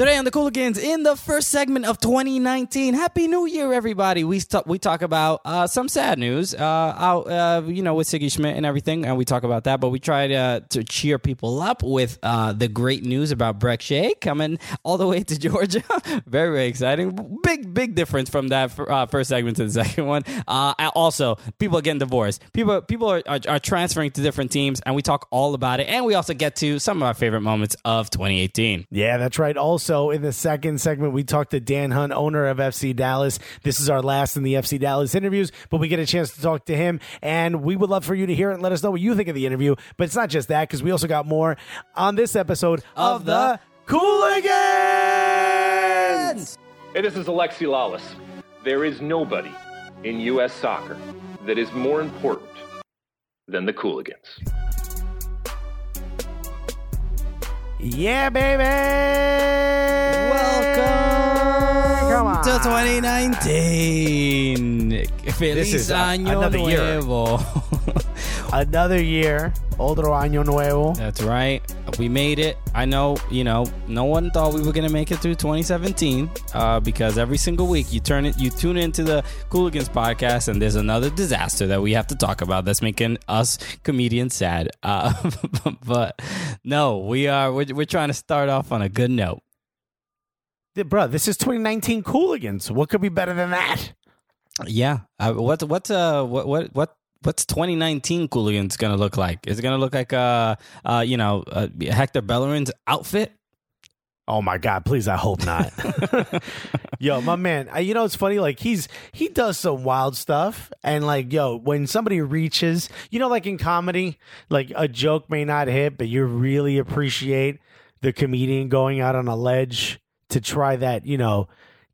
Today on the Cooligans, in the first segment of 2019, Happy New Year, everybody! We we talk about uh, some sad news, uh, out uh, you know, with Sigi Schmid and everything, and we talk about that. But we try to to cheer people up with uh, the great news about Brek Shea coming all the way to Georgia. very very exciting. Big big difference from that uh, first segment to the second one. Uh, also, people are getting divorced. People people are, are, are transferring to different teams, and we talk all about it. And we also get to some of our favorite moments of 2018. Yeah, that's right. Also, in the second segment, we talked to Dan Hunt, owner of FC Dallas. This is our last in the FC Dallas interviews, but we get a chance to talk to him, and we would love for you to hear it and let us know what you think of the interview. But it's not just that, because we also got more on this episode of, Of the the Cooligans. Hey, this is Alexi Lalas. There is nobody in U.S. soccer that is more important than the Cooligans. Yeah, baby. Welcome Come to 2019. Feliz is, uh, año another year. nuevo. Another year. Otro año nuevo. That's right. We made it. I know, you know, no one thought we were gonna make it through 2017 uh, because every single week you turn it, you tune into the Cooligans podcast, and there's another disaster that we have to talk about that's making us comedians sad. Uh, but no, we are. We're, we're trying to start off on a good note. Bro, this is 2019 Cooligans. What could be better than that? Yeah. Uh, what what uh what what what what's 2019 Cooligans gonna look like? Is it gonna look like uh uh you know uh, Hector Bellerin's outfit? Oh my God! Please, I hope not. yo, my man, I, you know it's funny. Like he's he does some wild stuff, and like yo, when somebody reaches, you know, like in comedy, like a joke may not hit, but you really appreciate the comedian going out on a ledge to try that, you know,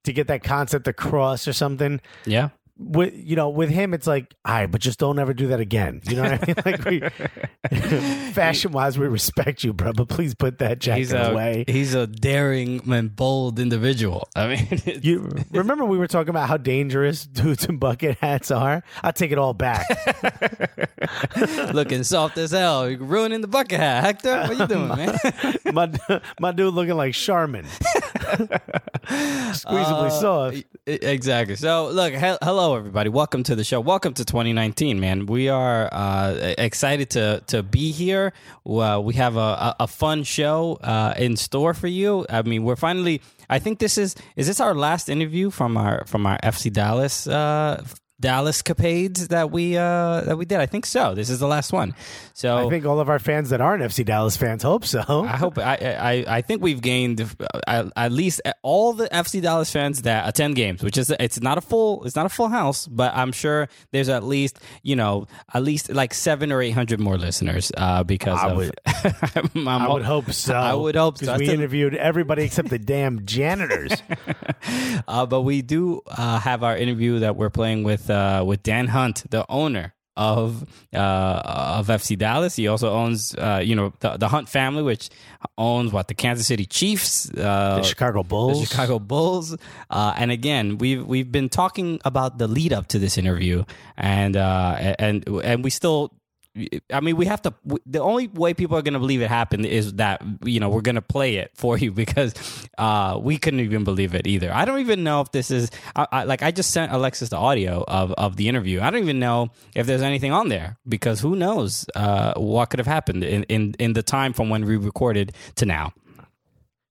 to get that concept across or something. Yeah. With you know, with him, it's like, all right, but just don't ever do that again. You know what I mean? Like we, fashion wise, we respect you, bro, but please put that jacket He's a away. he's a daring and bold individual. I mean, You remember we were talking about how dangerous dudes in bucket hats are? I take it all back. looking soft as hell, You're ruining the bucket hat. Hector, what you doing, man? my my dude looking like Charmin, squeezably uh, soft. E- Exactly. So, look, he- hello everybody. Welcome to the show. Welcome to 2019, man. We are uh, excited to to be here. Uh, we have a, a, a fun show uh, in store for you. I mean, we're finally. I think this is is this our last interview from our from our FC Dallas uh, Dallas capades that we uh, that we did. I think so. This is the last one. So I think all of our fans that aren't FC Dallas fans hope so. I hope I I, I think we've gained uh, at least all the FC Dallas fans that attend games, which is it's not a full it's not a full house, but I'm sure there's at least you know at least like seven or eight hundred more listeners uh, because I of. would- I'm I ho- would hope so. I would hope so. we interviewed everybody except the damn janitors. uh, but we do uh, have our interview that we're playing with uh, with Dan Hunt, the owner of uh, of FC Dallas. He also owns uh, you know the, the Hunt family, which owns what the Kansas City Chiefs, uh, The Chicago Bulls. the Chicago Bulls. Uh, and again, we've we've been talking about the lead up to this interview, and uh, and and we still. I mean, we have to. The only way people are going to believe it happened is that you know we're going to play it for you because uh, we couldn't even believe it either. I don't even know if this is I, I, like I just sent Alexis the audio of of the interview. I don't even know if there's anything on there because who knows uh, what could have happened in, in in the time from when we recorded to now.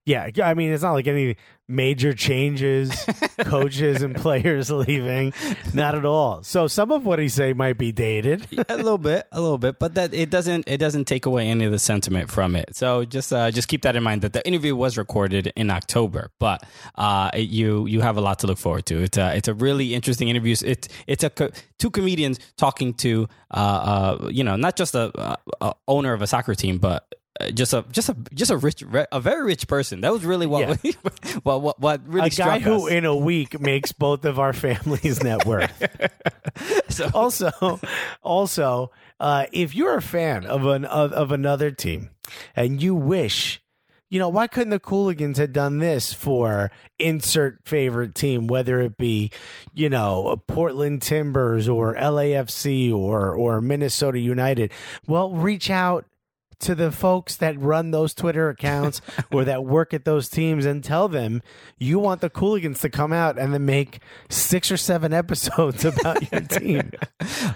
Yeah, I mean, it's not like any major changes, coaches and players leaving. Not at all. So some of what he say might be dated. a little bit, a little bit, but that it doesn't it doesn't take away any of the sentiment from it. So just uh, just keep that in mind that the interview was recorded in October, but uh, it- you you have a lot to look forward to. It's a it's a really interesting interview. It's it's a co- two comedians talking to uh, uh you know not just a, a, owner of a soccer team, but just a just a just a rich a very rich person. That was really what Yeah. we, what, what what really a guy who us. in a week makes both of our families' net worth. So- also, also, uh, if you're a fan of an of, of another team and you wish, you know, why couldn't the Cooligans have done this for insert favorite team, whether it be, you know, Portland Timbers or LAFC or or Minnesota United? Well, reach out to the folks that run those Twitter accounts or that work at those teams and tell them you want the Cooligans to come out and then make six or seven episodes about your team.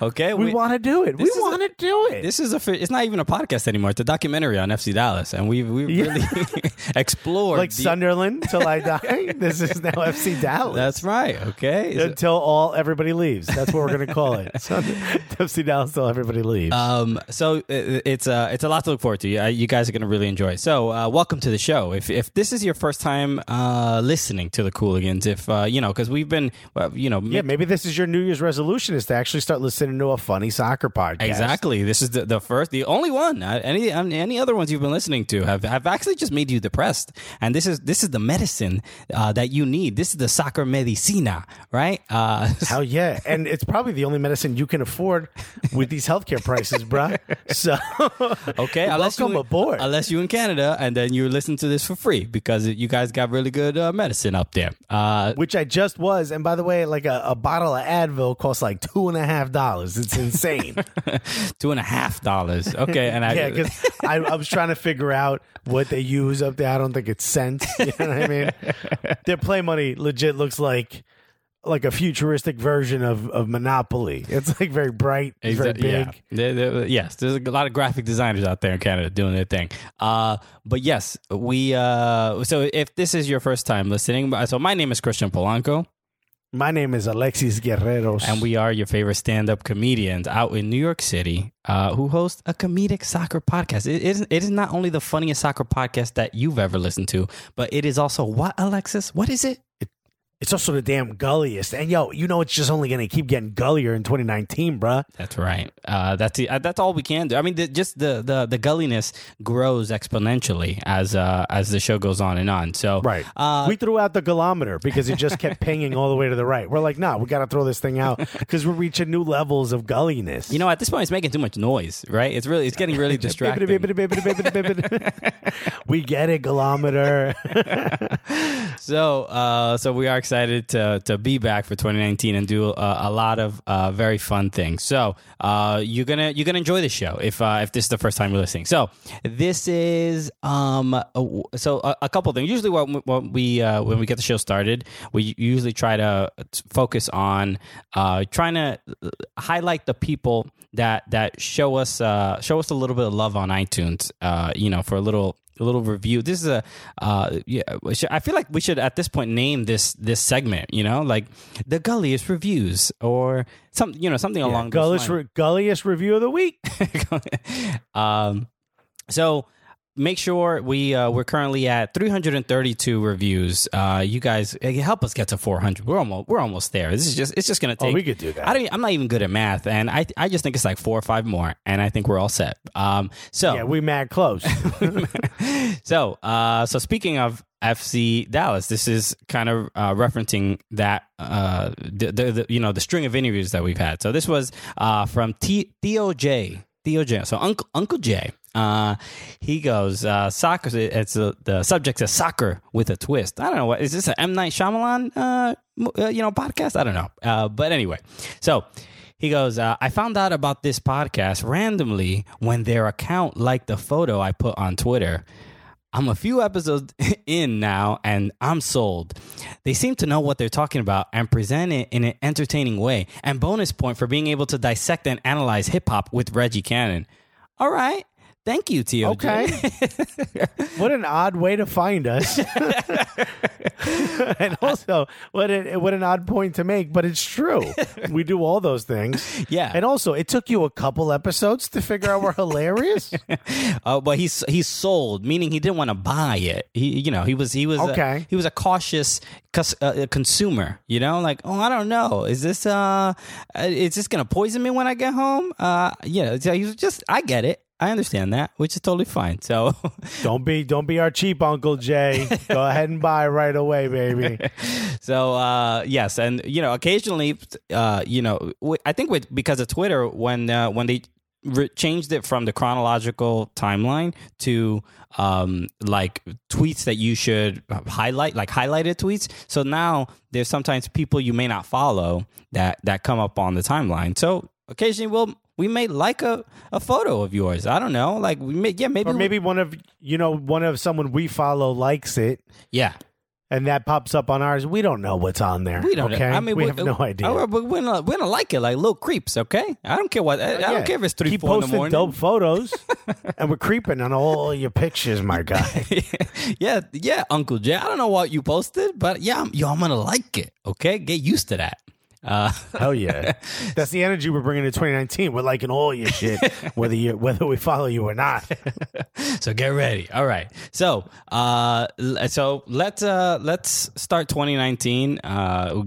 Okay, We, want to do it. We want to do it. This is a. It's not even a podcast anymore. It's a documentary on FC Dallas, and we we Yeah. really explored like the- Sunderland till I die. this is now FC Dallas. That's right. Okay. Until all everybody leaves. That's what we're going to call it. FC Dallas till everybody leaves. Um, so uh, it's uh, it's a lot to look forward to. You, you guys are going to really enjoy. it. So uh, welcome to the show. If if this is your first time uh, listening to the Cooligans, if uh, you know, because we've been, you know, yeah, maybe this is your New Year's resolution is to actually start listening to a funny soccer podcast. Exactly. This is the, the first, the only one. Uh, any um, any other ones you've been listening to have, have actually just made you depressed. And this is this is the medicine uh, that you need. This is the soccer medicina, right? Uh, Hell yeah. And it's probably the only medicine you can afford with these healthcare prices, bruh. So, okay, unless welcome you, aboard. Unless you in Canada, and then you listen to this for free because you guys got really good uh, medicine up there. Uh, Which I just was. And by the way, like a, a bottle of Advil costs like two and a half dollars. It's insane. two and a half dollars. Okay, and I, yeah, because I, I was trying to figure out what they use up there. I don't think it's cents. You know what I mean? Their play money legit looks like like a futuristic version of, of Monopoly. It's like very bright, it's very big. Yeah. There- there- yes, there's a lot of graphic designers out there in Canada doing their thing. Uh, but yes, we. Uh, so if this is your first time listening, so my name is Christian Polanco, My name is Alexis Guerreros. and we are your favorite stand-up comedians out in New York City uh, who host a comedic soccer podcast. It is, it is not only the funniest soccer podcast that you've ever listened to, but it is also what Alexis? What is it? It's also the damn gulliest. And yo, you know it's just only gonna keep getting gullier in 2019, bruh. That's right. Uh, that's the, uh, that's all we can do. I mean, the, just the, the the gulliness grows exponentially as uh, as the show goes on and on. So Right. Uh, we threw out the galometer because it just kept pinging all the way to the right. We're like, nah, we got to throw this thing out because we're reaching new levels of gulliness. you know, at this point, it's making too much noise. Right? It's really it's getting really distracting. we get it, galometer. so uh, so we are excited to to be back for 2019 and do a, a lot of uh, very fun things. So uh, you're gonna you're gonna enjoy the show if uh, if this is the first time you're listening. So this is um a- so a, a couple things. Usually, what, what we uh, when we get the show started, we usually try to focus on uh, trying to highlight the people that that show us uh, show us a little bit of love on iTunes. You know, for a little a little review. This is a uh, yeah. should- I feel like we should at this point name this this segment. You know, like the gulliest reviews or some you know something along those Gulliest, re- gulliest review of the week. um, so make sure we uh, we're currently at 332 reviews. Uh, you guys help us get to 400. We're almost we're almost there. This is just it's just gonna take. Oh, we could do that. I don't. I'm not even good at math, and I I just think it's like four or five more, and I think we're all set. Um, so Yeah, we mad close. so, uh, so speaking of FC Dallas, this is kind of uh, referencing that uh, the, the, the you know the string of interviews that we've had. So this was uh, from T- Theo J. Theo J. So Uncle Uncle J. Uh, he goes uh, soccer. It's uh the subject is soccer with a twist. I don't know what is this an M Night Shyamalan uh, uh, you know podcast. I don't know. Uh, but anyway, so he goes, uh, I found out about this podcast randomly when their account liked the photo I put on Twitter. I'm a few episodes in now and I'm sold. They seem to know what they're talking about and present it in an entertaining way. And bonus point for being able to dissect and analyze hip hop with Reggie Cannon. All right. Thank you, Tio. Okay. what an odd way to find us. and also, what an, what an odd point to make, but it's true. We do all those things. Yeah. And also, it took you a couple episodes to figure out we're hilarious. Uh, but he's he's sold, meaning he didn't want to buy it. He, you know, he was he was a- Okay. he was a cautious cus- uh, consumer. You know, like oh, I don't know, is this uh, uh, is this gonna poison me when I get home? Uh, yeah, so he was just I get it. I understand that, which is totally fine. So, don't be don't be our cheap Uncle Jay. Go ahead and buy right away, baby. so uh, yes, and you know, occasionally, uh, you know, I think with because of Twitter, when uh, when they re- changed it from the chronological timeline to um like tweets that you should highlight like highlighted tweets so now there's sometimes people you may not follow that that come up on the timeline so occasionally we'll we may like a, a photo of yours i don't know like we may yeah maybe Or we- maybe one of you know one of someone we follow likes it, yeah and that pops up on ours. We don't know what's on there. we don't Okay, know. i mean we have no idea. but we're gonna, we're gonna like it like little creeps okay i don't care what i, I uh, don't care if it's three Keep four in the posting morning dope photos, and we're creeping on all your pictures, my guy. yeah, yeah, Uncle Jay. I don't know what you posted, but yeah, I'm, yo, I'm gonna like it. Okay, get used to that. Uh, Hell yeah, that's the energy we're bringing to 2019. We're liking all your shit, whether you whether we follow you or not. so get ready. All right. So, uh, so let's uh, let's start 2019. Uh,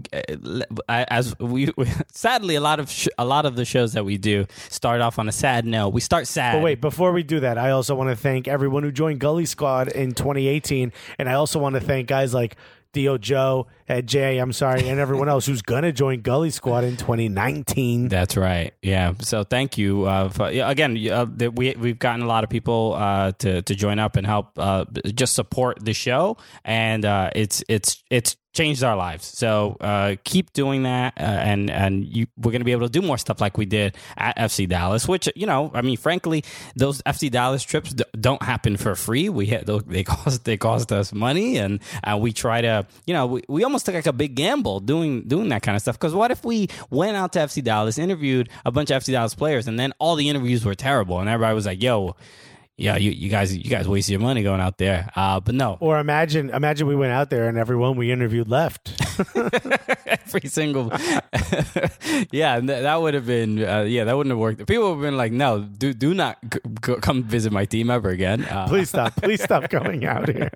as we, we sadly a lot of sh- a lot of the shows that we do start off on a sad note. We start sad. But wait, before we do that, I also want to thank everyone who joined Gully Squad in 2018, and I also want to thank guys like Dio Joe, uh, Jay, I'm sorry, and everyone else who's gonna join Gully Squad in 2019. That's right. Yeah. So thank you. Uh, for, again, uh, we we've gotten a lot of people uh, to to join up and help uh, just support the show, and uh, it's it's it's changed our lives. So uh, keep doing that, uh, and and you, we're gonna be able to do more stuff like we did at FC Dallas. Which you know, I mean, frankly, those FC Dallas trips d- don't happen for free. We they cost they cost us money, and and we try to you know we, we almost took like a big gamble doing doing that kind of stuff. Because what if we went out to FC Dallas, interviewed a bunch of FC Dallas players, and then all the interviews were terrible, and everybody was like, "Yo." Yeah, you, you guys, you guys waste your money going out there. Uh, but no, Or imagine, imagine we went out there and everyone we interviewed left. every single yeah that would have been uh, yeah that wouldn't have worked people would have been like no do do not c- c- come visit my team ever again uh, Please stop, please stop going out here.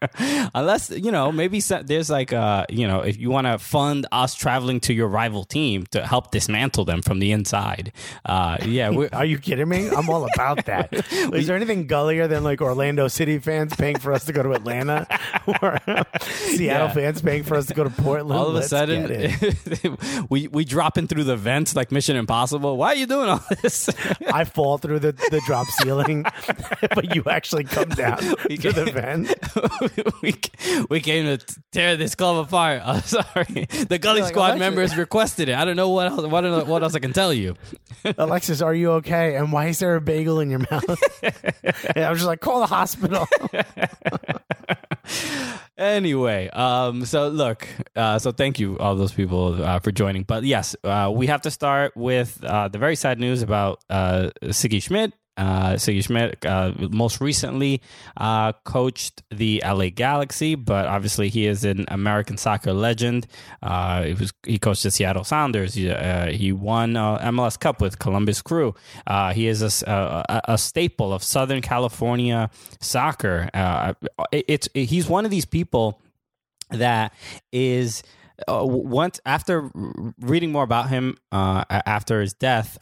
unless you know maybe so, there's like uh you know if you want to fund us traveling to your rival team to help dismantle them from the inside uh yeah Are you kidding me? I'm all about that. Is there anything gullier than like Orlando City fans paying for us to go to Atlanta, or Seattle Yeah. fans paying for us to go to Portland? all of a Let's sudden we we drop in through the vents like mission impossible why are you doing all this I fall through the, the drop ceiling, but you actually come down to the vent. we, we came to tear this club apart. I'm oh, sorry. The Gully Like, Squad Alexis- members requested it. I don't know what else, what, what else I can tell you. Alexis, are you okay? And why is there a bagel in your mouth? I was just like, call the hospital. Anyway, um, so look, uh, so thank you all those people uh, for joining. But yes, uh, we have to start with uh, the very sad news about uh, Sigi Schmid. Uh, Sigi Schmid uh, most recently uh, coached the LA Galaxy, but obviously he is an American soccer legend. Uh, he was he coached the Seattle Sounders. He, uh, he won uh, MLS Cup with Columbus Crew. Uh, he is a staple of Southern California soccer. It, it's he's one of these people that is uh, once after reading more about him uh, after his death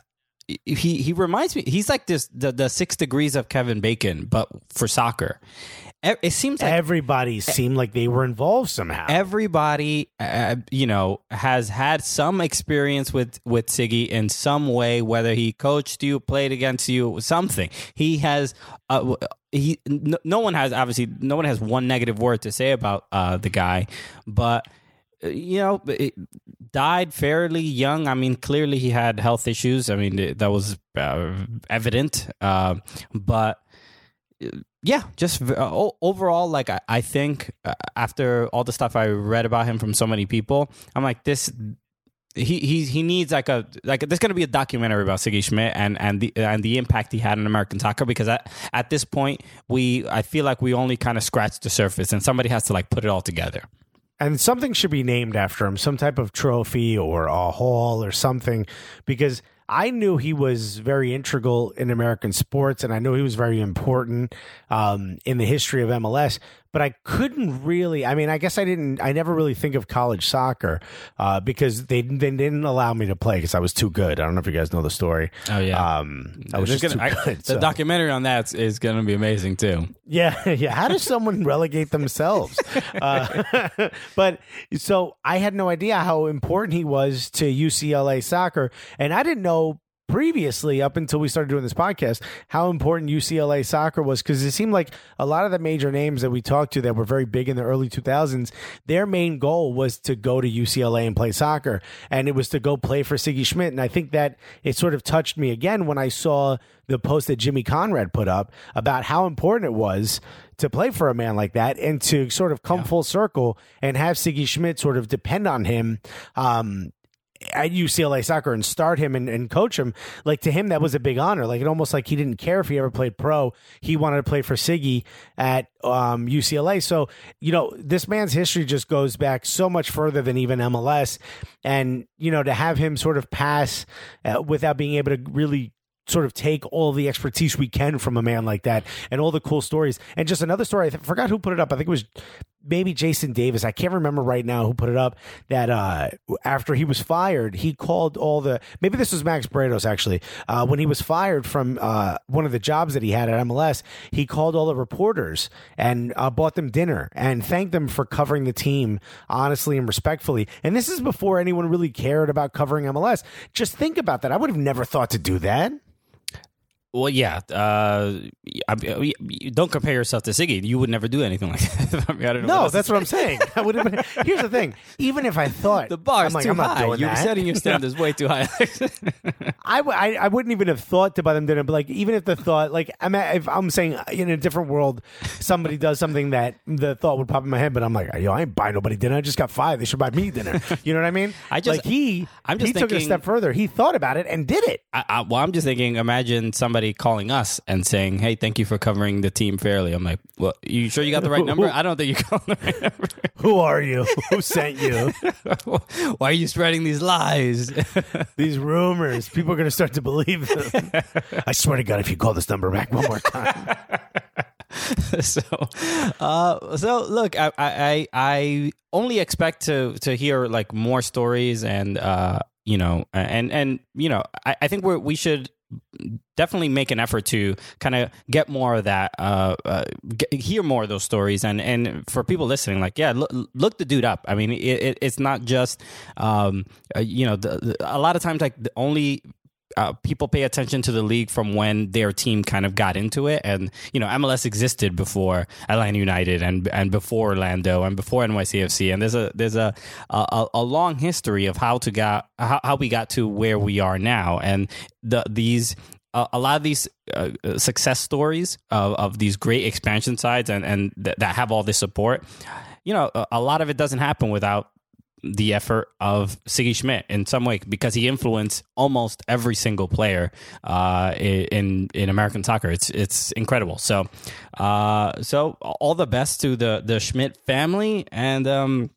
he he reminds me he's like this the, the six degrees of kevin bacon but for soccer it, seems like Everybody seemed like they were involved somehow. everybody uh, you know has had some experience with with Sigi in some way whether he coached you played against you something he has uh, he no, no one has obviously no one has one negative word to say about uh, the guy but you know died fairly young i mean clearly he had health issues i mean that was uh, evident uh, but yeah, just uh, overall, like I, I think uh, after all the stuff I read about him from so many people, I'm like this. He he he needs like a like there's going to be a documentary about Sigi Schmid and and the and the impact he had on American soccer because at at this point we I feel like we only kind of scratched the surface and somebody has to like put it all together. And something should be named after him, some type of trophy or a hall or something, because I knew he was very integral in American sports, and I knew he was very important um, in the history of MLS. But I couldn't really. I mean, I guess I didn't. I never really think of college soccer uh, because they they didn't allow me to play because I was too good. I don't know if you guys know the story. Oh, yeah. um, I was There's just gonna- too I- good. the so- documentary on that is going to be amazing too. Yeah, yeah. How does someone relegate themselves? Uh, but so I had no idea how important he was to UCLA soccer, and I didn't know previously, up until we started doing this podcast, how important UCLA soccer was because it seemed like a lot of the major names that we talked to that were very big in the early 2000s, their main goal was to go to UCLA and play soccer, and it was to go play for Sigi Schmid. And I think that it sort of touched me again when I saw the post that Jimmy Conrad put up about how important it was to play for a man like that and to sort of come full circle and have Sigi Schmid sort of depend on him um, at UCLA soccer and start him and, and coach him. Like to him, that was a big honor. Like it almost like he didn't care if he ever played pro. He wanted to play for Sigi at um, UCLA. So you know, this man's history just goes back so much further than even MLS. And you know, to have him sort of pass uh, without being able to really sort of take all the expertise we can from a man like that and all the cool stories. And just another story, I forgot who put it up. I think it was maybe Jason Davis. I can't remember right now who put it up. That uh, after he was fired, he called all the maybe this was Max Bretos actually. Uh, when he was fired from uh, one of the jobs that he had at MLS, he called all the reporters and uh, bought them dinner and thanked them for covering the team honestly and respectfully. And this is before anyone really cared about covering MLS. Just think about that. I would have never thought to do that. Well, yeah. Uh, I, I, don't compare yourself to Sigi. You would never do anything like that. I, mean, I don't know. No, that's what I'm saying. I would have been. Here's the thing. Even if I thought the bar I'm is like, too I'm high. You're that. setting your standards way too high. I, w- I, I wouldn't even have thought to buy them dinner, but like even if the thought, like I'm at, if I'm saying in a different world, somebody does something that the thought would pop in my head, but I'm like, yo, I ain't buying nobody dinner. I just got five. They should buy me dinner. You know what I mean? I just- like he I'm just he took it a step further. He thought about it and did it. I, I, well, I'm just thinking. Imagine somebody calling us and saying, "Hey, thank you for covering the team fairly." I'm like, "Well, you sure you got the right number?" I don't think you called the right number. Who are you? Who sent you? Why are you spreading these lies? These rumors. People are going to start to believe them. I swear to God, if you call this number back one more time. so, uh, so look, I, I, I only expect to to hear like more stories, and uh, you know, and and you know, I, I think we we should definitely make an effort to kind of get more of that, uh, uh get, hear more of those stories, and and for people listening, like, yeah, look, look the dude up. I mean, it, it, it's not just, um, uh, you know, the, the, a lot of times like the only uh, people pay attention to the league from when their team kind of got into it, and you know MLS existed before Atlanta United and and before Orlando and before NYCFC, and there's a there's a a, a long history of how to got how, how we got to where we are now, and the these a, lot of these uh, success stories of, of these great expansion sides and and th- that have all this support, you know, a lot of it doesn't happen without the effort of Sigi Schmid in some way because he influenced almost every single player uh, in in American soccer. It's it's incredible. So uh, so all the best to the the Schmid family and. Um,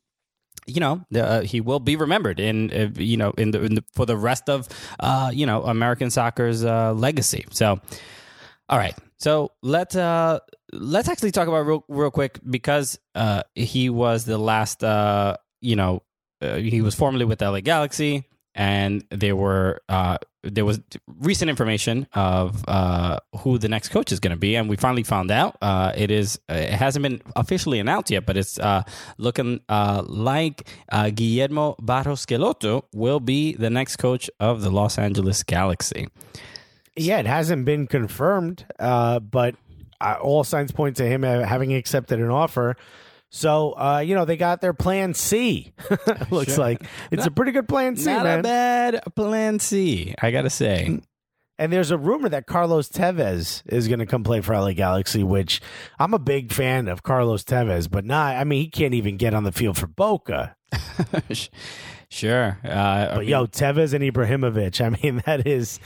you know, uh, he will be remembered in, uh, you know, in the, in the for the rest of, uh, you know, American soccer's uh, legacy. So, all right. So let's uh, let's actually talk about real real quick because uh, he was the last, uh, you know, uh, he was formerly with LA Galaxy, and there were uh, there was recent information of uh, who the next coach is going to be, and we finally found out. Uh, it is it hasn't been officially announced yet, but it's uh, looking uh, like uh, Guillermo Barros Schelotto will be the next coach of the Los Angeles Galaxy. Yeah, it hasn't been confirmed, uh, but uh, all signs point to him uh, having accepted an offer. So, uh, you know, they got their plan C. Looks like it's a pretty good plan C, Not man. a bad plan C, I gotta say. And there's a rumor that Carlos Tevez is going to come play for LA Galaxy, which I'm a big fan of Carlos Tevez, but not, I mean, he can't even get on the field for Boca. sure, uh, But yo, Tevez and Ibrahimovic, I mean, that is,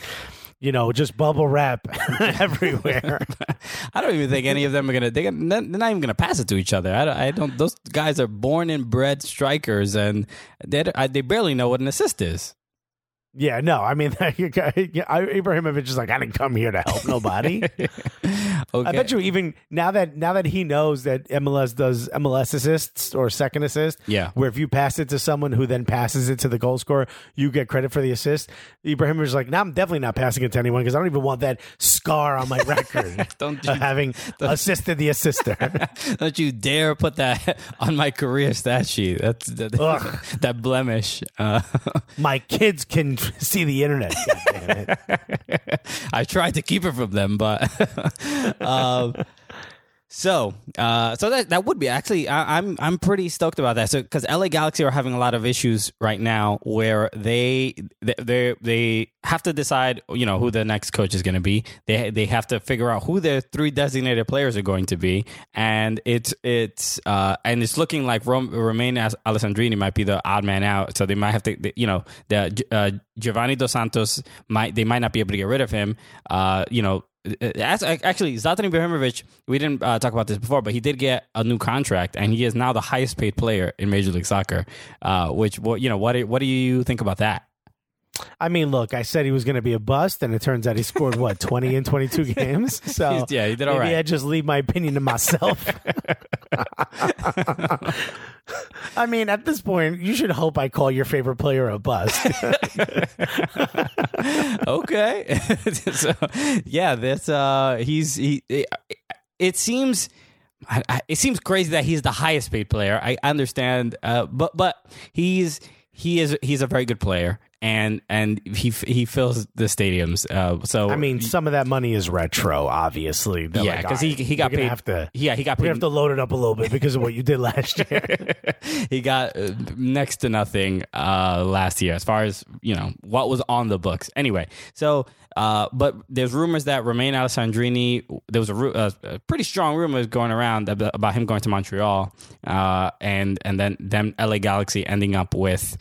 you know, just bubble wrap everywhere. I don't even think any of them are gonna. They're not, they're not even gonna pass it to each other. I don't. I don't those guys are born and bred strikers, and they they barely know what an assist is. Yeah, no, I mean, Ibrahimovic is like, I didn't come here to help nobody. Okay. I bet you even now that now that he knows that MLS does MLS assists or second assist, Yeah. where if you pass it to someone who then passes it to the goal scorer, you get credit for the assist. Ibrahimovic is like, now I'm definitely not passing it to anyone because I don't even want that scar on my record Don't you- having assisted the assister. Don't you dare put that on my career stat sheet. That's that, that blemish. Uh, my kids can see the internet. God damn it. I tried to keep it from them, but um, so uh, so that that would be actually I, I'm I'm pretty stoked about that. So because LA Galaxy are having a lot of issues right now where they they they, have to decide you know who the next coach is going to be. They they have to figure out who their three designated players are going to be, and it's it's uh, and it's looking like Rom- Romain Alessandrini might be the odd man out. So they might have to you know the uh, Giovanni Dos Santos might they might not be able to get rid of him. Uh, you know actually, Zlatan Ibrahimovic, we didn't uh, talk about this before, but he did get a new contract, and he is now the highest paid player in Major League Soccer. Uh, which, what you know, what do, what do you think about that? I mean, look, I said he was going to be a bust, and it turns out he scored what twenty in twenty two games. So He's- yeah, he did all maybe right. I just leave my opinion to myself. I mean, at this point, you should hope I call your favorite player a bust. okay, so yeah, this uh, he's he. It, seems. It seems crazy that he's the highest paid player. I understand, uh, but but he's he is he's a very good player, and and he he fills the stadiums. Uh, so I mean, some of that money is retro, obviously. They're Yeah, like, 'cause "All he- he got paid- Have to, yeah, he got we have to load it up a little bit because of what you did last year. he got uh, next to nothing uh, last year as far as you know what was on the books. Anyway, so uh, but there's rumors that Romain Alessandrini. There was a, uh, a pretty strong rumors going around about him going to Montreal, uh, and and then them LA Galaxy ending up with.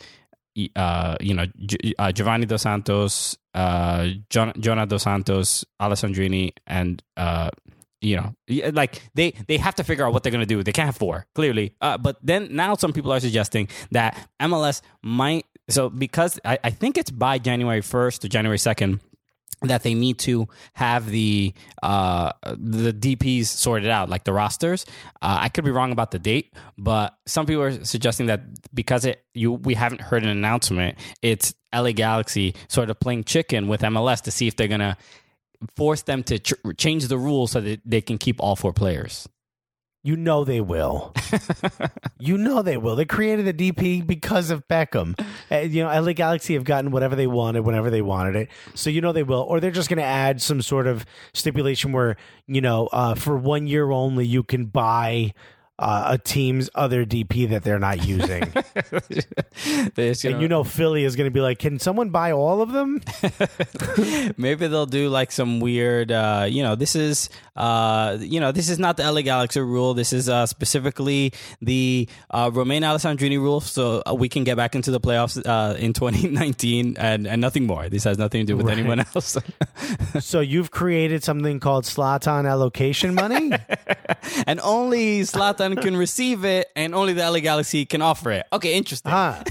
Uh, you know, G- uh, Giovanni Dos Santos, uh, John, Jonah Dos Santos, Alessandrini, and uh, you know, like they they have to figure out what they're going to do. They can't have four clearly. Uh, but then now some people are suggesting that MLS might. So because I, I think it's by January first or January second that they need to have the uh, the DPs sorted out, like the rosters. Uh, I could be wrong about the date, but some people are suggesting that because it you we haven't heard an announcement, it's LA Galaxy sort of playing chicken with MLS to see if they're gonna force them to ch- change the rules so that they can keep all four players. You know they will. you know they will. They created the DP because of Beckham. Uh, you know, LA Galaxy have gotten whatever they wanted whenever they wanted it. So you know they will. Or they're just going to add some sort of stipulation where, you know, uh, for one year only, you can buy uh, a team's other DP that they're not using. They're and gonna- you know, Philly is going to be like, can someone buy all of them? Maybe they'll do like some weird, uh, you know, this is, uh, you know, this is not the LA Galaxy rule. This is uh, specifically the uh, Romain Alessandrini rule. So uh, we can get back into the playoffs uh, in 2019 and, and nothing more. This has nothing to do with Right. anyone else. so you've created something called Zlatan allocation money? and only Zlatan can receive it and only the LA Galaxy can offer it. Okay, interesting. Huh.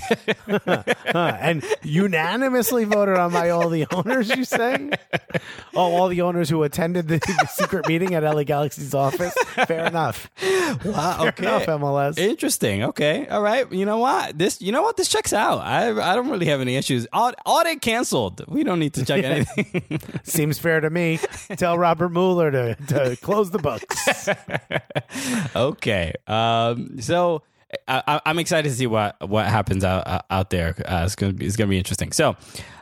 Huh. And unanimously voted on by all the owners, you say? Oh, all the owners who attended the, the secret meeting at LA Galaxy's office? Fair enough. Wow, Fair okay. enough, MLS. Interesting. Okay. All right. You know what? This. You know what? This checks out. I. I don't really have any issues. Aud- Audit canceled. We don't need to check anything. Seems fair to me. Tell Robert Mueller to, to close the books. okay. Um. So. I, I'm excited to see what what happens out out- out there. Uh, it's gonna be it's gonna be interesting. So,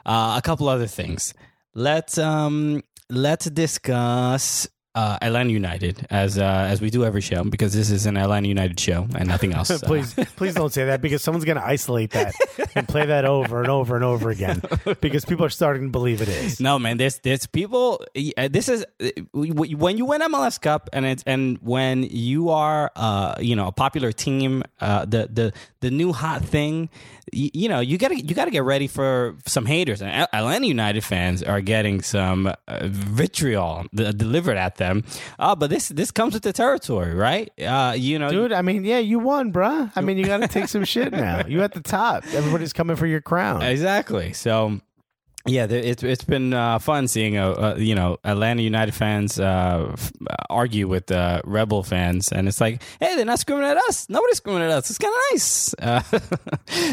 uh, a couple other things. Let's um let's discuss uh, Atlanta United as uh, as we do every show because this is an Atlanta United show and nothing else. Please, please don't say that because someone's going to isolate that and play that over and over and over again because people are starting to believe it is. No, man. There's there's people. uh, This is uh, when you win MLS Cup, and it's and when you are, uh, you know, a popular team, uh, the the the new hot thing. You, you know, you gotta you gotta get ready for some haters. And Atlanta United fans are getting some uh, vitriol delivered at them. Uh, but this this comes with the territory, right? Uh, you know, Dude, I mean, yeah, you won, bruh. I mean, you got to take some shit now. You at the top. Everybody's coming for your crown. Exactly. So Yeah, it's it's been uh, fun seeing uh, uh, you know Atlanta United fans uh, f- argue with uh, Rebel fans, and it's like, hey, they're not screaming at us. Nobody's screaming at us. It's kind of nice. Uh,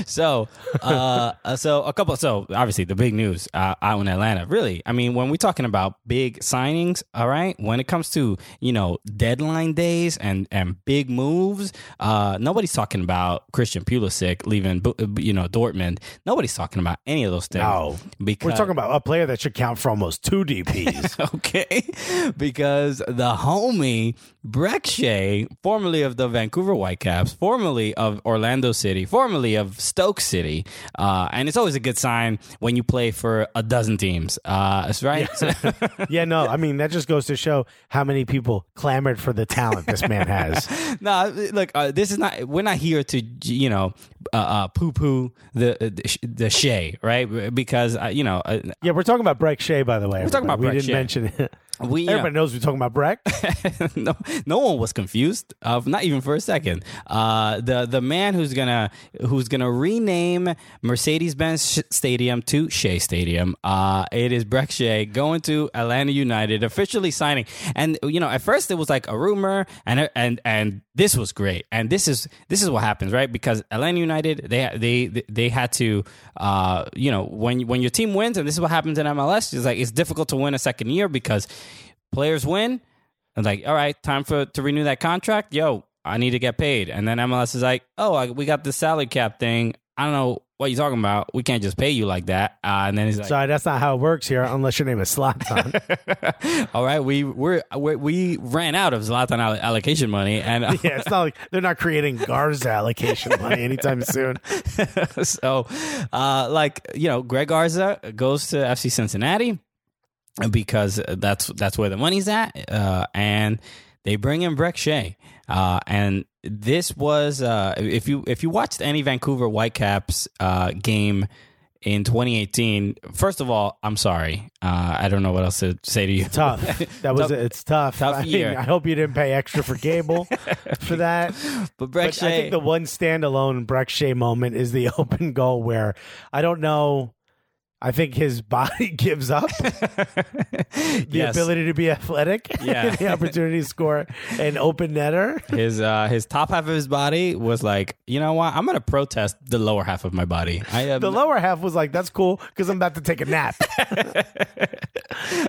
so, uh, so a couple. So obviously, the big news uh, out in Atlanta. Really, I mean, when we're talking about big signings, all right, when it comes to you know deadline days and and big moves, uh, nobody's talking about Christian Pulisic leaving, you know, Dortmund. Nobody's talking about any of those things. No. because We're talking about a player that should count for almost two DPs. okay, because the homie Brek Shea, formerly of the Vancouver Whitecaps, formerly of Orlando City, formerly of Stoke City, uh, and it's always a good sign when you play for a dozen teams. Uh, right. yeah, no, I mean that just goes to show how many people clamored for the talent this man has. no, look, uh, this is not. We're not here to you know uh, uh, poo poo the the, the Shea, right? Because uh, you know. Uh, Yeah, we're talking about Brek Shea, by the way. We're talking about we Brek didn't Shea. mention it. we know- Everybody knows we're talking about Brek. no, no one was confused. Uh, not even for a second. Uh, the the man who's gonna who's gonna rename Mercedes Benz Stadium to Shea Stadium. Uh, it is Breck Shea going to Atlanta United, officially signing. And you know, at first it was like a rumor, and and and this was great. And this is this is what happens, right? Because Atlanta United they they they had to, uh, you know, when when your team wins, and this is what happens in MLS. It's like it's difficult to win a second year because players win and like, all right, time for to renew that contract. Yo, I need to get paid. And then MLS is like, oh, we got the salary cap thing. I don't know what you're talking about. We can't just pay you like that. Uh, and then he's like, Sorry, that's not how it works here, unless your name is Zlatan. all right, we we're, we we ran out of Zlatan allocation money, and uh, yeah, it's not like they're not creating Garza allocation money anytime soon. so, uh, like you know, Greg Garza goes to FC Cincinnati because that's that's where the money's at, uh, and they bring in Brek Shea, uh, and this was uh, if you if you watched any Vancouver Whitecaps uh, game in 2018. First of all, I'm sorry, uh, I don't know what else to say to you. Tough. That was Tough- it's tough. tough I, mean, year. I hope you didn't pay extra for cable for that. but Brek But I Shea, think the one standalone Brek Shea moment is the open goal where I don't know. I think his body gives up the Yes. ability to be athletic, Yeah. the opportunity to score an open netter. his uh his top half of his body was like, you know what? I'm gonna protest the lower half of my body. I The lower half was like, "That's cool," because I'm about to take a nap.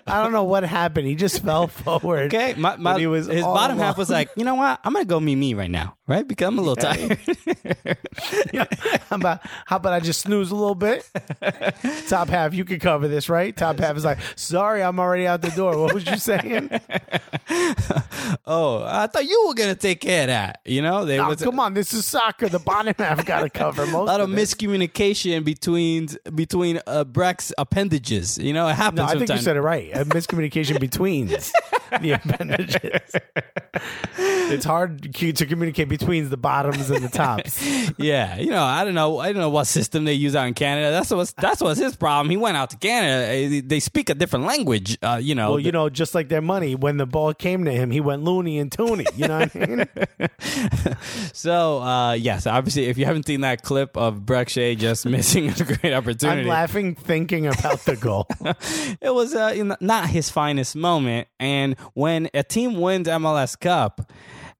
I don't know what happened. He just fell forward. okay. My, my he was his bottom half was like, you know what? I'm gonna go me me right now, right? Because I'm a little tired. How about how about I just snooze a little bit? Top half, you can cover this, right? Top half is like, sorry, I'm already out the door. What was you saying? oh, I thought you were gonna take care of that. You know, Oh, was come on, this is soccer. The bottom half got to cover most. a lot of it. miscommunication between between uh, Brek's appendages. You know, it happens. No, I think you said it right. A miscommunication between the appendages. it's hard to to communicate between the bottoms and the tops. Yeah, you know, I don't know, I don't know what system they use out in Canada. That's what's that's what's his problem. He went out to Canada. eh, They speak a different language. Uh, you know, Well, you know, just like their money, when the ball came to him, he went loony and toony. You know what I mean? So uh, yes, obviously, if you haven't seen that clip of Brek Shea just missing a great opportunity, I'm laughing thinking about the goal. it was uh, not his finest moment. And when a team wins MLS Cup,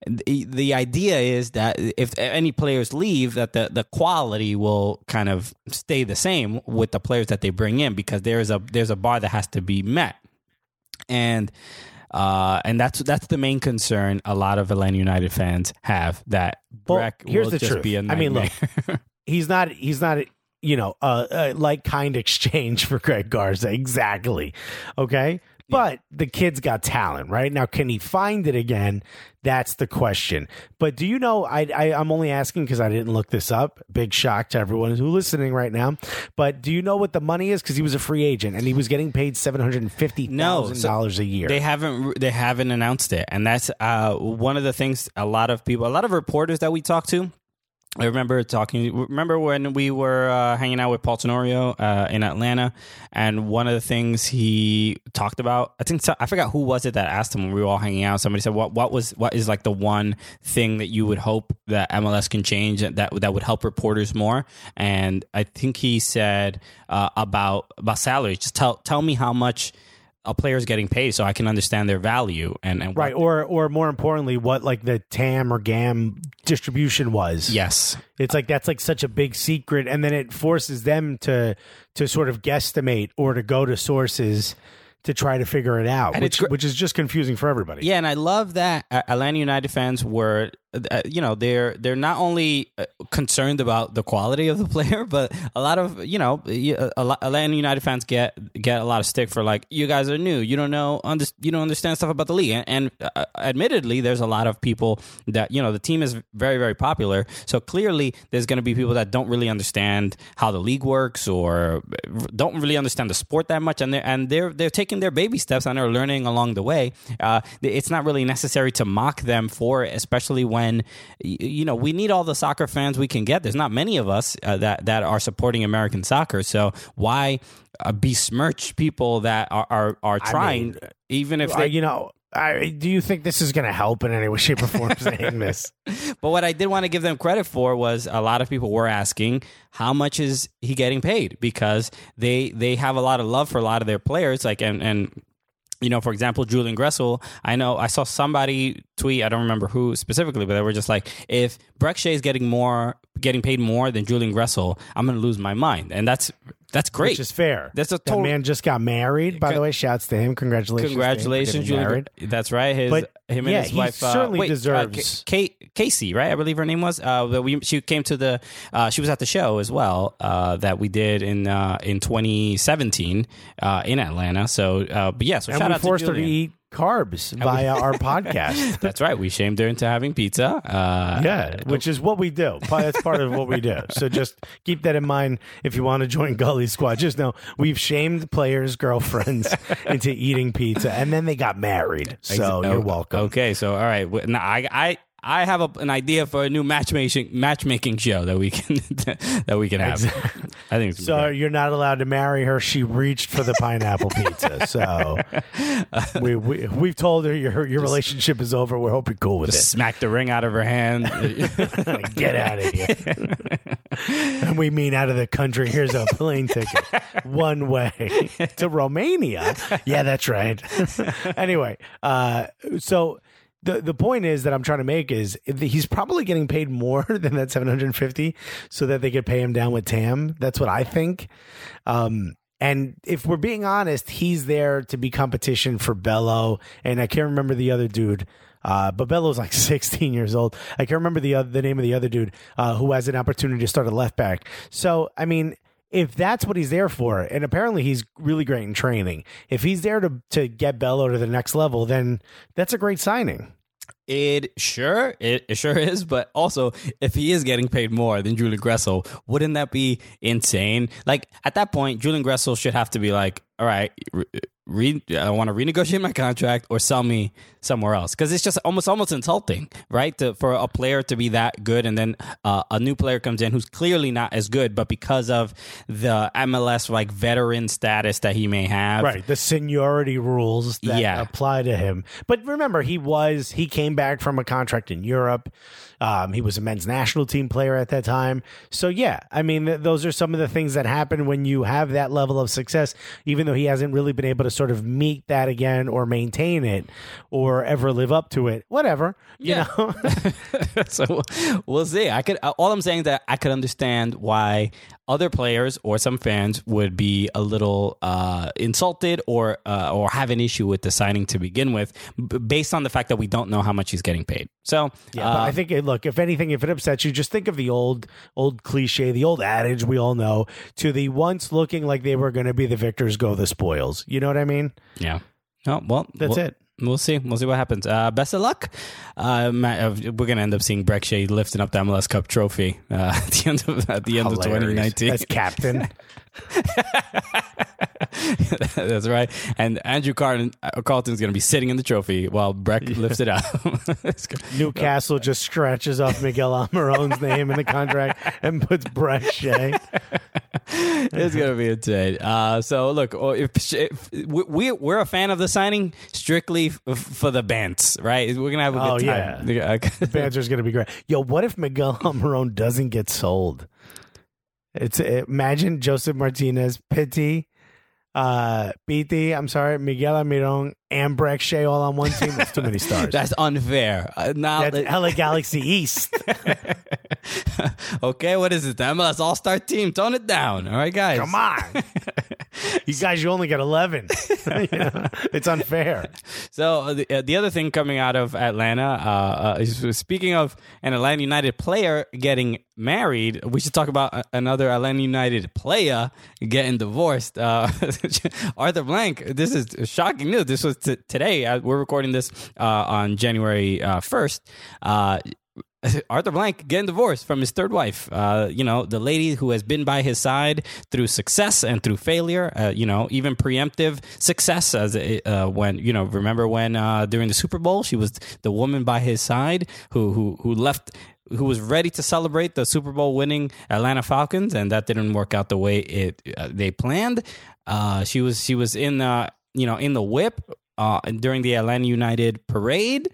the, the idea is that if any players leave, that the, the quality will kind of stay the same with the players that they bring in because there's a there's a bar that has to be met, and. Uh, and that's that's the main concern a lot of Atlanta United fans have that Well, Brek here's will the just truth. I mean, look, he's not he's not you know a, a like kind exchange for Greg Garza exactly okay but the kid's got talent right? Now can he find it again? That's the question. But do you know I, I I'm only asking because I didn't look this up. Big shock to everyone who's listening right now. But do you know what the money is? Because he was a free agent and he was getting paid seven hundred and fifty thousand so dollars a year. They haven't they haven't announced it, and that's uh, one of the things. A lot of people, a lot of reporters that we talk to, I remember talking. Remember when we were uh, hanging out with Paul Tenorio uh, in Atlanta, and one of the things he talked about, I think so, I forgot who was it that asked him when we were all hanging out. Somebody said, "What what was what is like the one thing that you would hope that MLS can change that that would help reporters more?" And I think he said uh, about about salaries. Just tell tell me how much a player's getting paid so I can understand their value and, and right or or more importantly what like the tam or gam distribution was. Yes. It's like that's like such a big secret and then it forces them to to sort of guesstimate or to go to sources to try to figure it out And it's which gr- which is just confusing for everybody. Yeah, and I love that Atlanta United fans were, you know, they're they're not only uh, concerned about the quality of the player, but a lot of you know, a lot, Atlanta United fans get get a lot of stick for like you guys are new, you don't know, you don't understand stuff about the league, and, and uh, admittedly, there's a lot of people that you know the team is very very popular, so clearly there's going to be people that don't really understand how the league works or don't really understand the sport that much, and they're and they're they're taking their baby steps and they're learning along the way. Uh, it's not really necessary to mock them for especially when y- you know we need all the soccer fans we can get. There's not many of us uh, that that are supporting American soccer, so why uh, besmirch people that are are, are trying, mean, even if they you know I, do you think this is going to help in any way shape or form? Saying this. But what I did want to give them credit for was a lot of people were asking how much is he getting paid because they they have a lot of love for a lot of their players like and and you know, for example, Julian Gressel, I know I saw somebody tweet, I don't remember who specifically, but they were just like, if Brek Shea is getting more, getting paid more than Julian Gressel, I'm going to lose my mind. And that's, that's great. which is fair That's a that total- man just got married by the way shouts to him congratulations to him for Congratulations, married. That's right. His But, him and yeah, his wife uh, certainly wait, deserves- Uh, Kate, Casey, right? I believe her name was. Uh, we she came to the. Uh, she was at the show as well uh, that we did in uh, in 2017 uh, in Atlanta. So, uh, but yeah. So and shout we out forced to her to eat carbs via our podcast That's right. We shamed her into having pizza. Uh, Yeah, which is what we do. That's part of what we do. So just keep that in mind if you want to join Gully Squad. Just know we've shamed players' girlfriends into eating pizza, and then they got married. So Oh, you're welcome. Okay, so all right, now I I I have a, an idea for a new matchmaking matchmaking show that we can that we can have. I think So you're not allowed to marry her. She reached for the pineapple pizza. So we, we we've told her your your relationship is over. We hope you're cool with just smack the ring out of her hand. it. Get out of here. and we mean out of the country. Here's a plane ticket, one way to Romania. Yeah, that's right. anyway, uh, so the the point is that I'm trying to make is he's probably getting paid more than that 750, so that they could pay him down with TAM. That's what I think. Um, and if we're being honest, he's there to be competition for Bello, and I can't remember the other dude. Uh, but Bello's like 16 years old. I can't remember the other, the name of the other dude uh, who has an opportunity to start a left back. So I mean, if that's what he's there for, and apparently he's really great in training, if he's there to to get Bello to the next level, then that's a great signing. It sure it, it sure is, but also if he is getting paid more than Julian Gressel, wouldn't that be insane? Like at that point, Julian Gressel should have to be like, all right, re, I want to renegotiate my contract or sell me somewhere else because it's just almost almost insulting, right? To, for a player to be that good and then uh, a new player comes in who's clearly not as good, but because of the MLS like veteran status that he may have, Right, the seniority rules that Yeah. apply to him. But remember, he was he came back from a contract in Europe. Um, he was a men's national team player at that time. So yeah, I mean, th- those are some of the things that happen when you have that level of success. Even though he hasn't really been able to sort of meet that again or maintain it or ever live up to it, whatever. You Yeah. know, so we'll see. I could all I'm saying is that I could understand why other players or some fans would be a little uh, insulted or uh, or have an issue with the signing to begin with, b- based on the fact that we don't know how much he's getting paid. So Yeah, uh, I think it, look, if anything, if it upsets you, just think of the old old cliche, the old adage we all know, to the once looking like they were going to be the victors go the spoils. You know what I mean? yeah. Oh well, That's we'll- it. We'll see. We'll see what happens. Uh, best of luck. Uh, Matt, uh, we're gonna end up seeing Brek Shea lifting up the MLS Cup trophy uh, at the end of at the end of 2019. As captain. That's right. And Andrew Carleton, uh, Carleton's going to be sitting in the trophy while Brek lifts it up. Newcastle just scratches off Miguel Almiron's name in the contract and puts Brek Shea. it's gonna be insane. Uh, so look, oh, if, if we we're a fan of the signing strictly f- for the bands, right? We're gonna have a good Oh, time. yeah. Yeah. Banter's going to be great. Yo, what if Miguel Almiron doesn't get sold? It's imagine Josef Martinez, Pity, uh, Pity, I'm sorry, Miguel Almiron, and Brek Shea all on one team. That's too many stars. That's unfair. Uh, now, That's LA Galaxy East. okay, what is it? The MLS All Star Team. Tone it down. All right, guys. Come on. you guys, you only get 11. You know, it's unfair. So uh, the, uh, the other thing coming out of Atlanta, uh, uh, is, speaking of an Atlanta United player getting married, we should talk about another Atlanta United player getting divorced. Uh, Arthur Blank. This is shocking news. This was t- today. Uh, we're recording this uh, on January uh, first. Uh, Arthur Blank getting divorced from his third wife. Uh, you know, the lady who has been by his side through success and through failure. Uh, you know, even preemptive success. As it, uh, when you know, remember when uh, during the Super Bowl, she was the woman by his side who who who left. Who was ready to celebrate the Super Bowl winning Atlanta Falcons, and that didn't work out the way it they planned. She was she was in you know in the whip uh, during the Atlanta United parade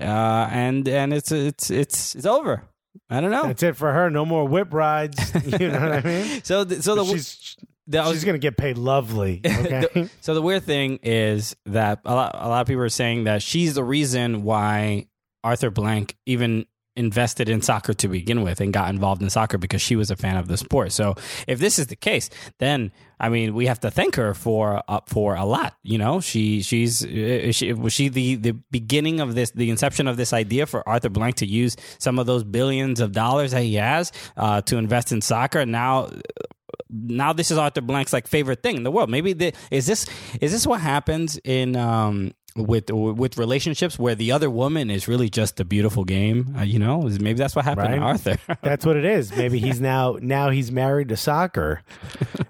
uh, and and it's it's it's it's over. I don't know. That's it for her. No more whip rides. You know what I mean? so the, so the, she's the- she's going to get paid lovely. Okay. the- so the weird thing is that a lot a lot of people are saying that she's the reason why Arthur Blank even invested in soccer to begin with and got involved in soccer because she was a fan of the sport. So if this is the case, then I mean we have to thank her for uh, for a lot. You know, she she's uh, she, was she the the beginning of this the inception of this idea for Arthur Blank to use some of those billions of dollars that he has uh, to invest in soccer. Now now this is Arthur Blank's like favorite thing in the world. Maybe the, is this is this what happens in um with with relationships where the other woman is really just a beautiful game? Uh, you know, maybe that's what happened to Arthur. That's what it is. Maybe he's now now he's married to soccer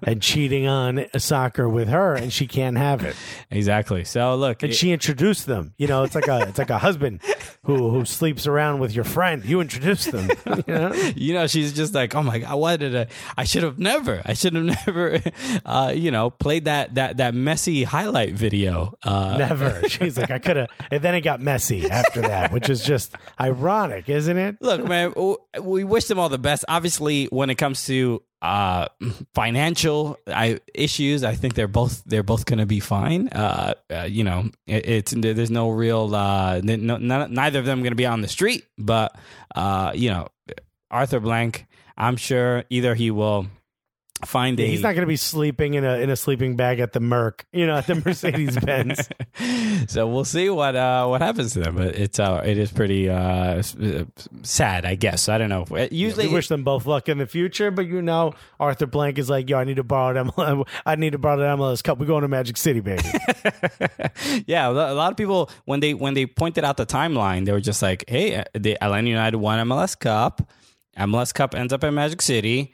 and cheating on soccer with her, and she can't have it. exactly. So look, And it- she introduced them. You know, it's like a it's like a husband who who sleeps around with your friend. You introduced them. You know? you know, she's just like, oh my god, why did I? I should have never. I should have never. Uh, you know, played that that that messy highlight video. Uh, Never. She's like, I could have. And then it got messy after that, which is just ironic, isn't it? Look, man, we wish them all the best. Obviously, when it comes to uh, financial I, issues, I think they're both they're both going to be fine. Uh, uh, you know, it, it's there's no real uh, neither of them going to be on the street, but uh, you know, Arthur Blank, I'm sure either he will find a He's not going to be sleeping in a in a sleeping bag at the Merc, you know, at the Mercedes Benz. so we'll see what uh, what happens to them. But it's uh, it is pretty uh, uh, sad, I guess. I don't know. Usually, we wish them both luck in the future, but you know, Arthur Blank is like, yo, I need to borrow them. I need to borrow the MLS Cup. We're going to Magic City, baby. yeah, a lot of people when they when they pointed out the timeline, they were just like, "Hey, uh, the Atlanta United won MLS Cup. MLS Cup ends up in Magic City.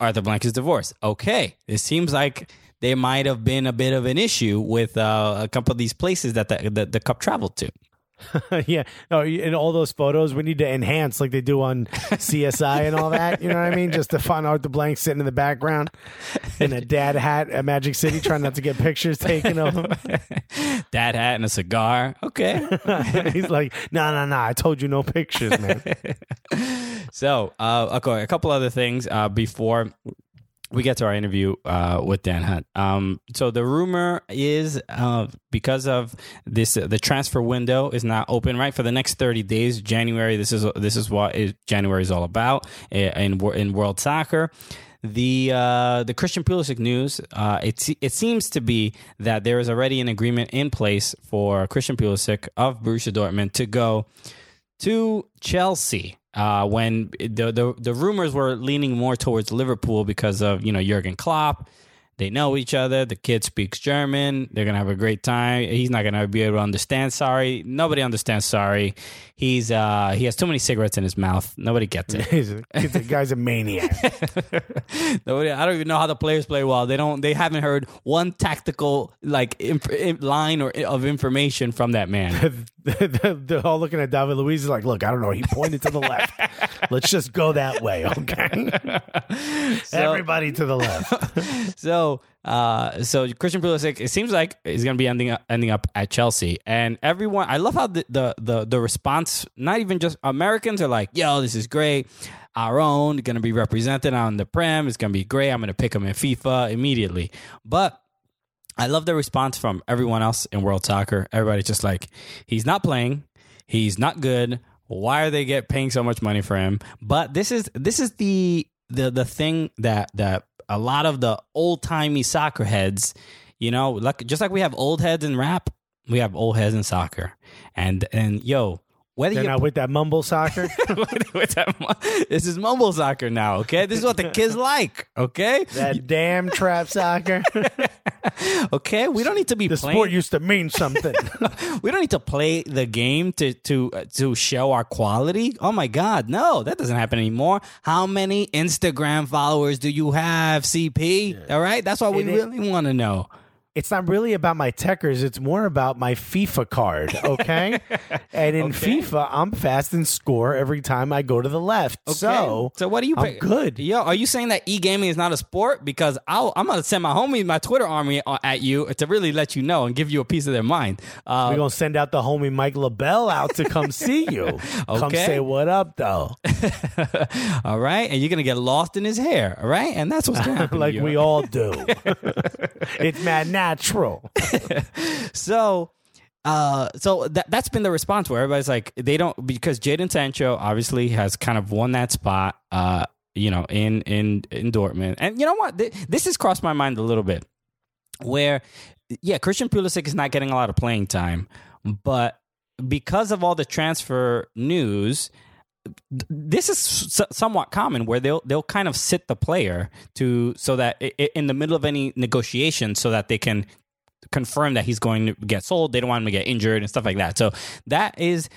Arthur Blank is divorced. Okay, it seems like there might have been a bit of an issue with uh, a couple of these places that the, the, the cup traveled to. yeah. No, in all those photos, we need to enhance like they do on CSI and all that. You know what I mean? Just to find out the Blank sitting in the background in a dad hat at Magic City, trying not to get pictures taken of him. Dad hat and a cigar. Okay. He's like, no, no, no. I told you no pictures, man. So, uh, okay, a couple other things uh, before we get to our interview uh, with Dan Hunt. Um, so the rumor is uh, because of this, the transfer window is not open right for the next thirty days. January. This is this is what is, January is all about uh, in in world soccer. The uh, the Christian Pulisic news. Uh, it it seems to be that there is already an agreement in place for Christian Pulisic of Borussia Dortmund to go to Chelsea. Uh, when the, the the rumors were leaning more towards Liverpool because of you know Jurgen Klopp. They know each other. The kid speaks German. They're gonna have a great time. He's not gonna be able to understand Sarri. Nobody understands Sarri. He's uh he has too many cigarettes in his mouth. Nobody gets it. The guy's a maniac. Nobody, I don't even know how the players play well. They don't. They haven't heard one tactical like imp, im- line or of information from that man. They're all looking at David Luiz. He's like, look, I don't know. He pointed to the left. Let's just go that way, okay? Everybody to the left. so, uh, so Christian Pulisic, it seems like he's going to be ending up, ending up at Chelsea, and everyone. I love how the, the the the response. Not even just Americans are like, "Yo, this is great." Our own going to be represented on the prem. It's going to be great. I'm going to pick him in FIFA immediately, but. I love the response from everyone else in world soccer. Everybody's just like, he's not playing, he's not good. Why are they get paying so much money for him? But this is this is the the the thing that that a lot of the old timey soccer heads, you know, like just like we have old heads in rap, we have old heads in soccer. And and yo, whether They're you not with that mumble soccer. What's that? this is mumble soccer now, okay? This is what the kids like, okay? that damn trap soccer. Okay, we don't need to be The playing. sport used to mean something. we don't need to play the game to to uh, to show our quality. Oh my god, no, that doesn't happen anymore. How many Instagram followers do you have, CP? All right, that's what we It- really want to know. It's not really about my techers. It's more about my FIFA card. Okay. and in Okay. FIFA, I'm fast and score every time I go to the left. So, so what are you? I'm good. Yo, are you saying that e gaming is not a sport? Because I'll, I'm gonna send my homie, my Twitter army uh, at you to really let you know and give you a piece of their mind. Uh, We're gonna send out the homie Mike LaBelle out to come see you. Come say what up though. all right, and you're gonna get lost in his hair. All right, and that's what's gonna happen. to like we all do. it's mad natural. So, uh, so that that's been the response where everybody's like, they don't because Jadon Sancho obviously has kind of won that spot, uh, you know, in in in Dortmund, and you know what, Th- this has crossed my mind a little bit, where, yeah, Christian Pulisic is not getting a lot of playing time, but because of all the transfer news. Th- This is somewhat common where they'll they'll kind of sit the player to so that in the middle of any negotiation so that they can confirm that he's going to get sold. They don't want him to get injured and stuff like that. So that is,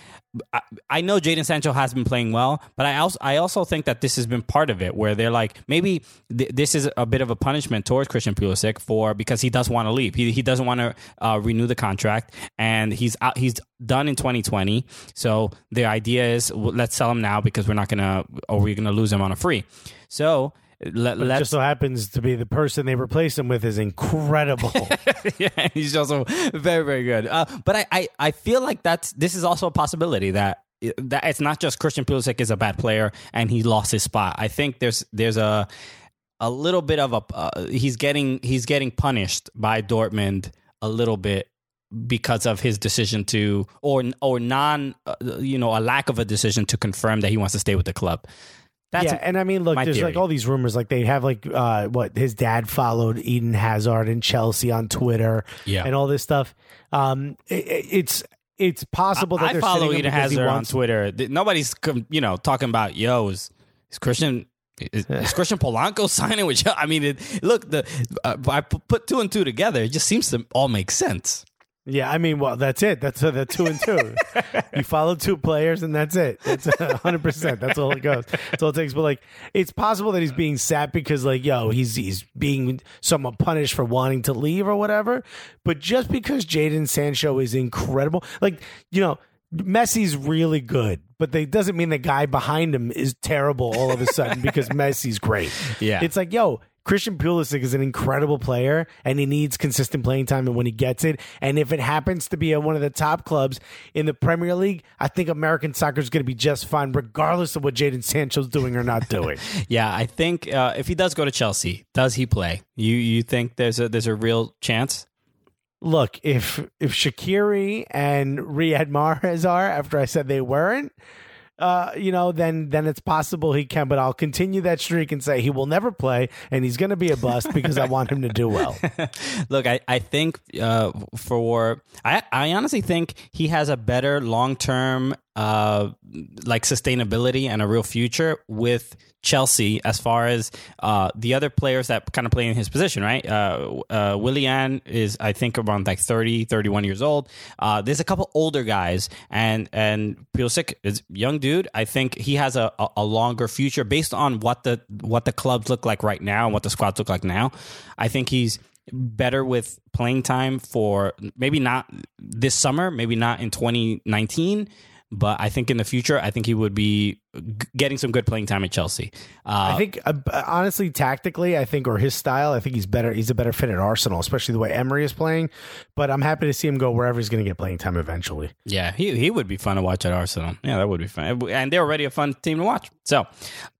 I, know Jadon Sancho has been playing well, but I also I also think that this has been part of it, where they're like maybe th- this is a bit of a punishment towards Christian Pulisic for because he does want to leave. He he doesn't want to uh, renew the contract, and he's out. He's done in 2020. So the idea is let's sell him now because we're not gonna or we're gonna lose him on a free. So. It just so happens to be the person they replace him with is incredible. yeah, he's also very, very good. Uh, but I, I, I feel like that's this is also a possibility that that it's not just Christian Pulisic is a bad player and he lost his spot. I think there's there's a a little bit of a uh, he's getting he's getting punished by Dortmund a little bit because of his decision to or or non uh, you know a lack of a decision to confirm that he wants to stay with the club. That's yeah, and I mean, look, there's theory. like all these rumors. Like they have like uh, what his dad followed Eden Hazard and Chelsea on Twitter, Yeah. and all this stuff. Um, it, it's it's possible that I they're follow Eden Hazard on Twitter. Nobody's you know talking about yo is, is Christian is, is Christian Polanco signing with? I mean, it, look the uh, I put two and two together. It just seems to all make sense. Yeah, I mean, well, that's it. That's uh, the two and two. you follow two players, and that's it. That's hundred percent. That's all it goes. That's all it takes. But like, it's possible that he's being sat because, like, yo, he's he's being somewhat punished for wanting to leave or whatever. But just because Jadon Sancho is incredible, like, you know. Messi's really good, but they doesn't mean the guy behind him is terrible all of a sudden because Messi's great. Yeah. It's like, yo, Christian Pulisic is an incredible player and he needs consistent playing time and when he gets it. And if it happens to be at one of the top clubs in the Premier League, I think American soccer is going to be just fine, regardless of what Jadon Sancho's doing or not doing. Yeah, I think uh, if he does go to Chelsea, does he play? You you think there's a there's a real chance? Look, if if Shaqiri and Riyad Mahrez are after I said they weren't, uh, you know, then then it's possible he can. But I'll continue that streak and say he will never play, and he's going to be a bust because I want him to do well. Look, I, I think uh, for I I honestly think he has a better long term uh, like sustainability and a real future with Chelsea as far as uh, the other players that kind of play in his position, right? Uh, uh, Willian is, I think, around like 30, 31 years old. Uh, there's a couple older guys, and and Pulisic is young dude. I think he has a, a, a longer future based on what the what the clubs look like right now and what the squads look like now. I think he's better with playing time for maybe not this summer, maybe not in 2019, but I think in the future, I think he would be g- getting some good playing time at Chelsea. Uh, I think uh, honestly, tactically, I think or his style, I think he's better. He's a better fit at Arsenal, especially the way Emery is playing. But I'm happy to see him go wherever he's going to get playing time eventually. yeah, he he would be fun to watch at Arsenal. Yeah, that would be fun, and they're already a fun team to watch. So,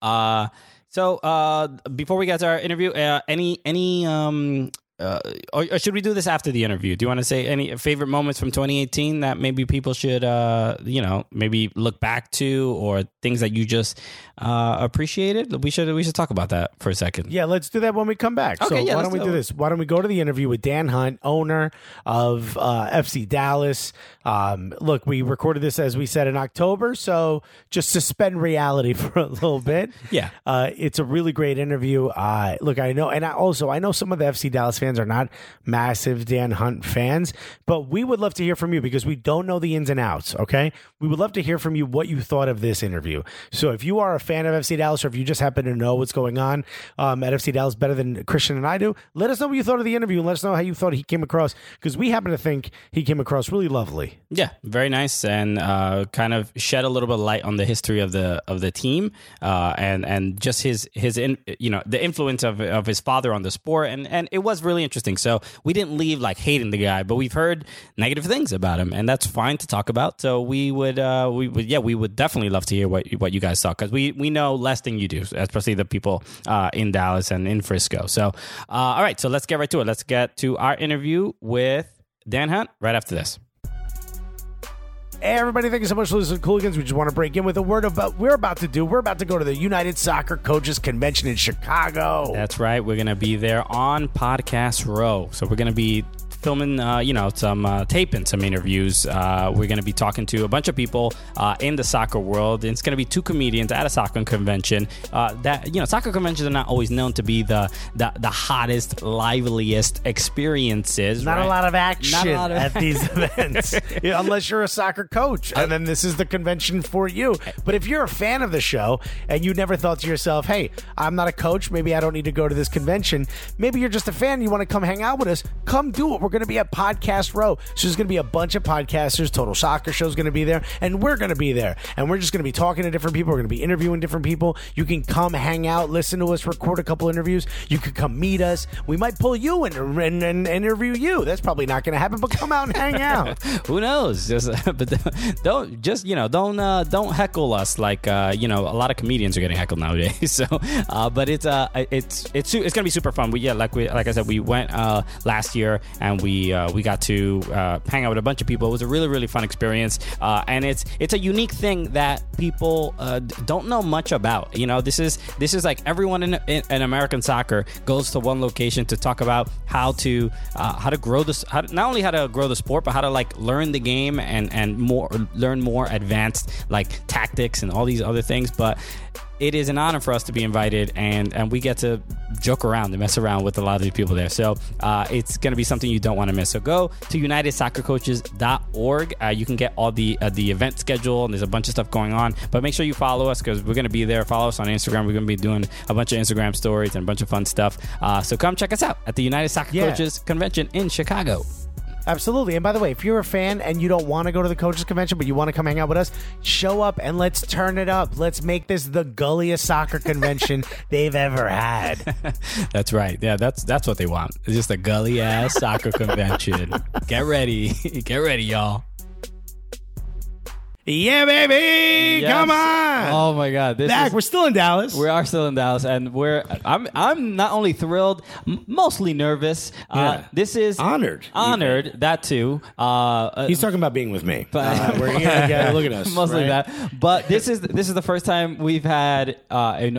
uh, so uh, before we get to our interview, uh, any any um. Uh, or, or should we do this after the interview? Do you want to say any favorite moments from 2018 that maybe people should, uh, you know, maybe look back to, or things that you just uh, appreciated? We should we should talk about that for a second. Yeah, let's do that when we come back. so yeah, why don't we do this? Why don't we go to the interview with Dan Hunt, owner of uh, FC Dallas? Um, look, we recorded this as we said in October, so just suspend reality for a little bit. Yeah. uh, it's a really great interview. Uh, look, I know, and I also I know some of the FC Dallas fans are not massive Dan Hunt fans, but we would love to hear from you because we don't know the ins and outs. Okay, we would love to hear from you what you thought of this interview. So if you are a fan of FC Dallas, or if you just happen to know what's going on um, at FC Dallas better than Christian and I do, let us know what you thought of the interview and let us know how you thought he came across because we happen to think he came across really lovely. Yeah, very nice, and uh, kind of shed a little bit of light on the history of the of the team, uh, and and just his his in, you know the influence of of his father on the sport, and and it was really interesting. So we didn't leave like hating the guy, but we've heard negative things about him, and that's fine to talk about. So we would uh, we would yeah we would definitely love to hear what what you guys thought because we we know less than you do, especially the people uh, in Dallas and in Frisco. So uh, all right, so let's get right to it. Let's get to our interview with Dan Hunt right after this. Hey everybody, thank you so much for listening to Cooligans. We just want to break in with a word about uh, we're about to do. We're about to go to the United Soccer Coaches Convention in Chicago. That's right. We're gonna be there on Podcast Row. So we're gonna be filming, uh, you know, some uh, taping some interviews. Uh, we're gonna be talking to a bunch of people uh, in the soccer world. It's gonna be two comedians at a soccer convention. Uh, that you know, soccer conventions are not always known to be the the, the hottest, liveliest experiences. Not right? a lot of action lot of- at these events, Yeah, unless you're a soccer coach, and then this is the convention for you. But if you're a fan of the show and you never thought to yourself, "Hey, I'm not a coach. Maybe I don't need to go to this convention." Maybe you're just a fan. You want to come hang out with us. Come do it. We're going to be at Podcast Row. So there's going to be a bunch of podcasters. Total Soccer Show's going to be there, and we're going to be there. And we're just going to be talking to different people. We're going to be interviewing different people. You can come hang out, listen to us, record a couple interviews. You could come meet us. We might pull you in and, and interview you. That's probably not going to happen, but come out and hang out. Who knows? Just, but don't just you know don't uh, don't heckle us like uh, you know a lot of comedians are getting heckled nowadays. So, uh, but it's uh it's it's it's gonna be super fun. We yeah like we like I said we went uh, last year and we uh, we got to uh, hang out with a bunch of people. It was a really really fun experience, uh, and it's it's a unique thing that people uh, don't know much about. You know, this is this is like everyone in, in, in American soccer goes to one location to talk about how to uh, how to grow this how to, not only how to grow the sport but how to like learn the game and and more learn more advanced like tactics and all these other things. But it is an honor for us to be invited and and we get to joke around and mess around with a lot of these people there. So uh, it's going to be something you don't want to miss. So go to unitedsoccercoaches.org uh, you can get all the uh, the event schedule and there's a bunch of stuff going on. But make sure you follow us because we're going to be there. Follow us on instagram. We're going to be doing a bunch of instagram stories and a bunch of fun stuff. Uh, so come check us out at the united soccer Yeah. coaches convention in chicago Absolutely. And by the way, if you're a fan and you don't want to go to the coaches convention, but you want to come hang out with us, show up and let's turn it up. Let's make this the gulliest soccer convention they've ever had. That's right. Yeah, that's that's what they want. It's just a gully ass soccer convention. Get ready. Get ready, y'all. Yeah, baby. Yes. Come on. Oh my god. This Back. is We're still in Dallas. we are still in Dallas, and we're. I'm. I'm not only thrilled, mostly nervous. Uh, this is Honored, Honored. That too. Uh, uh, He's talking about being with me. But- Uh, we're gonna get, look at us. Mostly right? that, but this is this is the first time we've had uh, an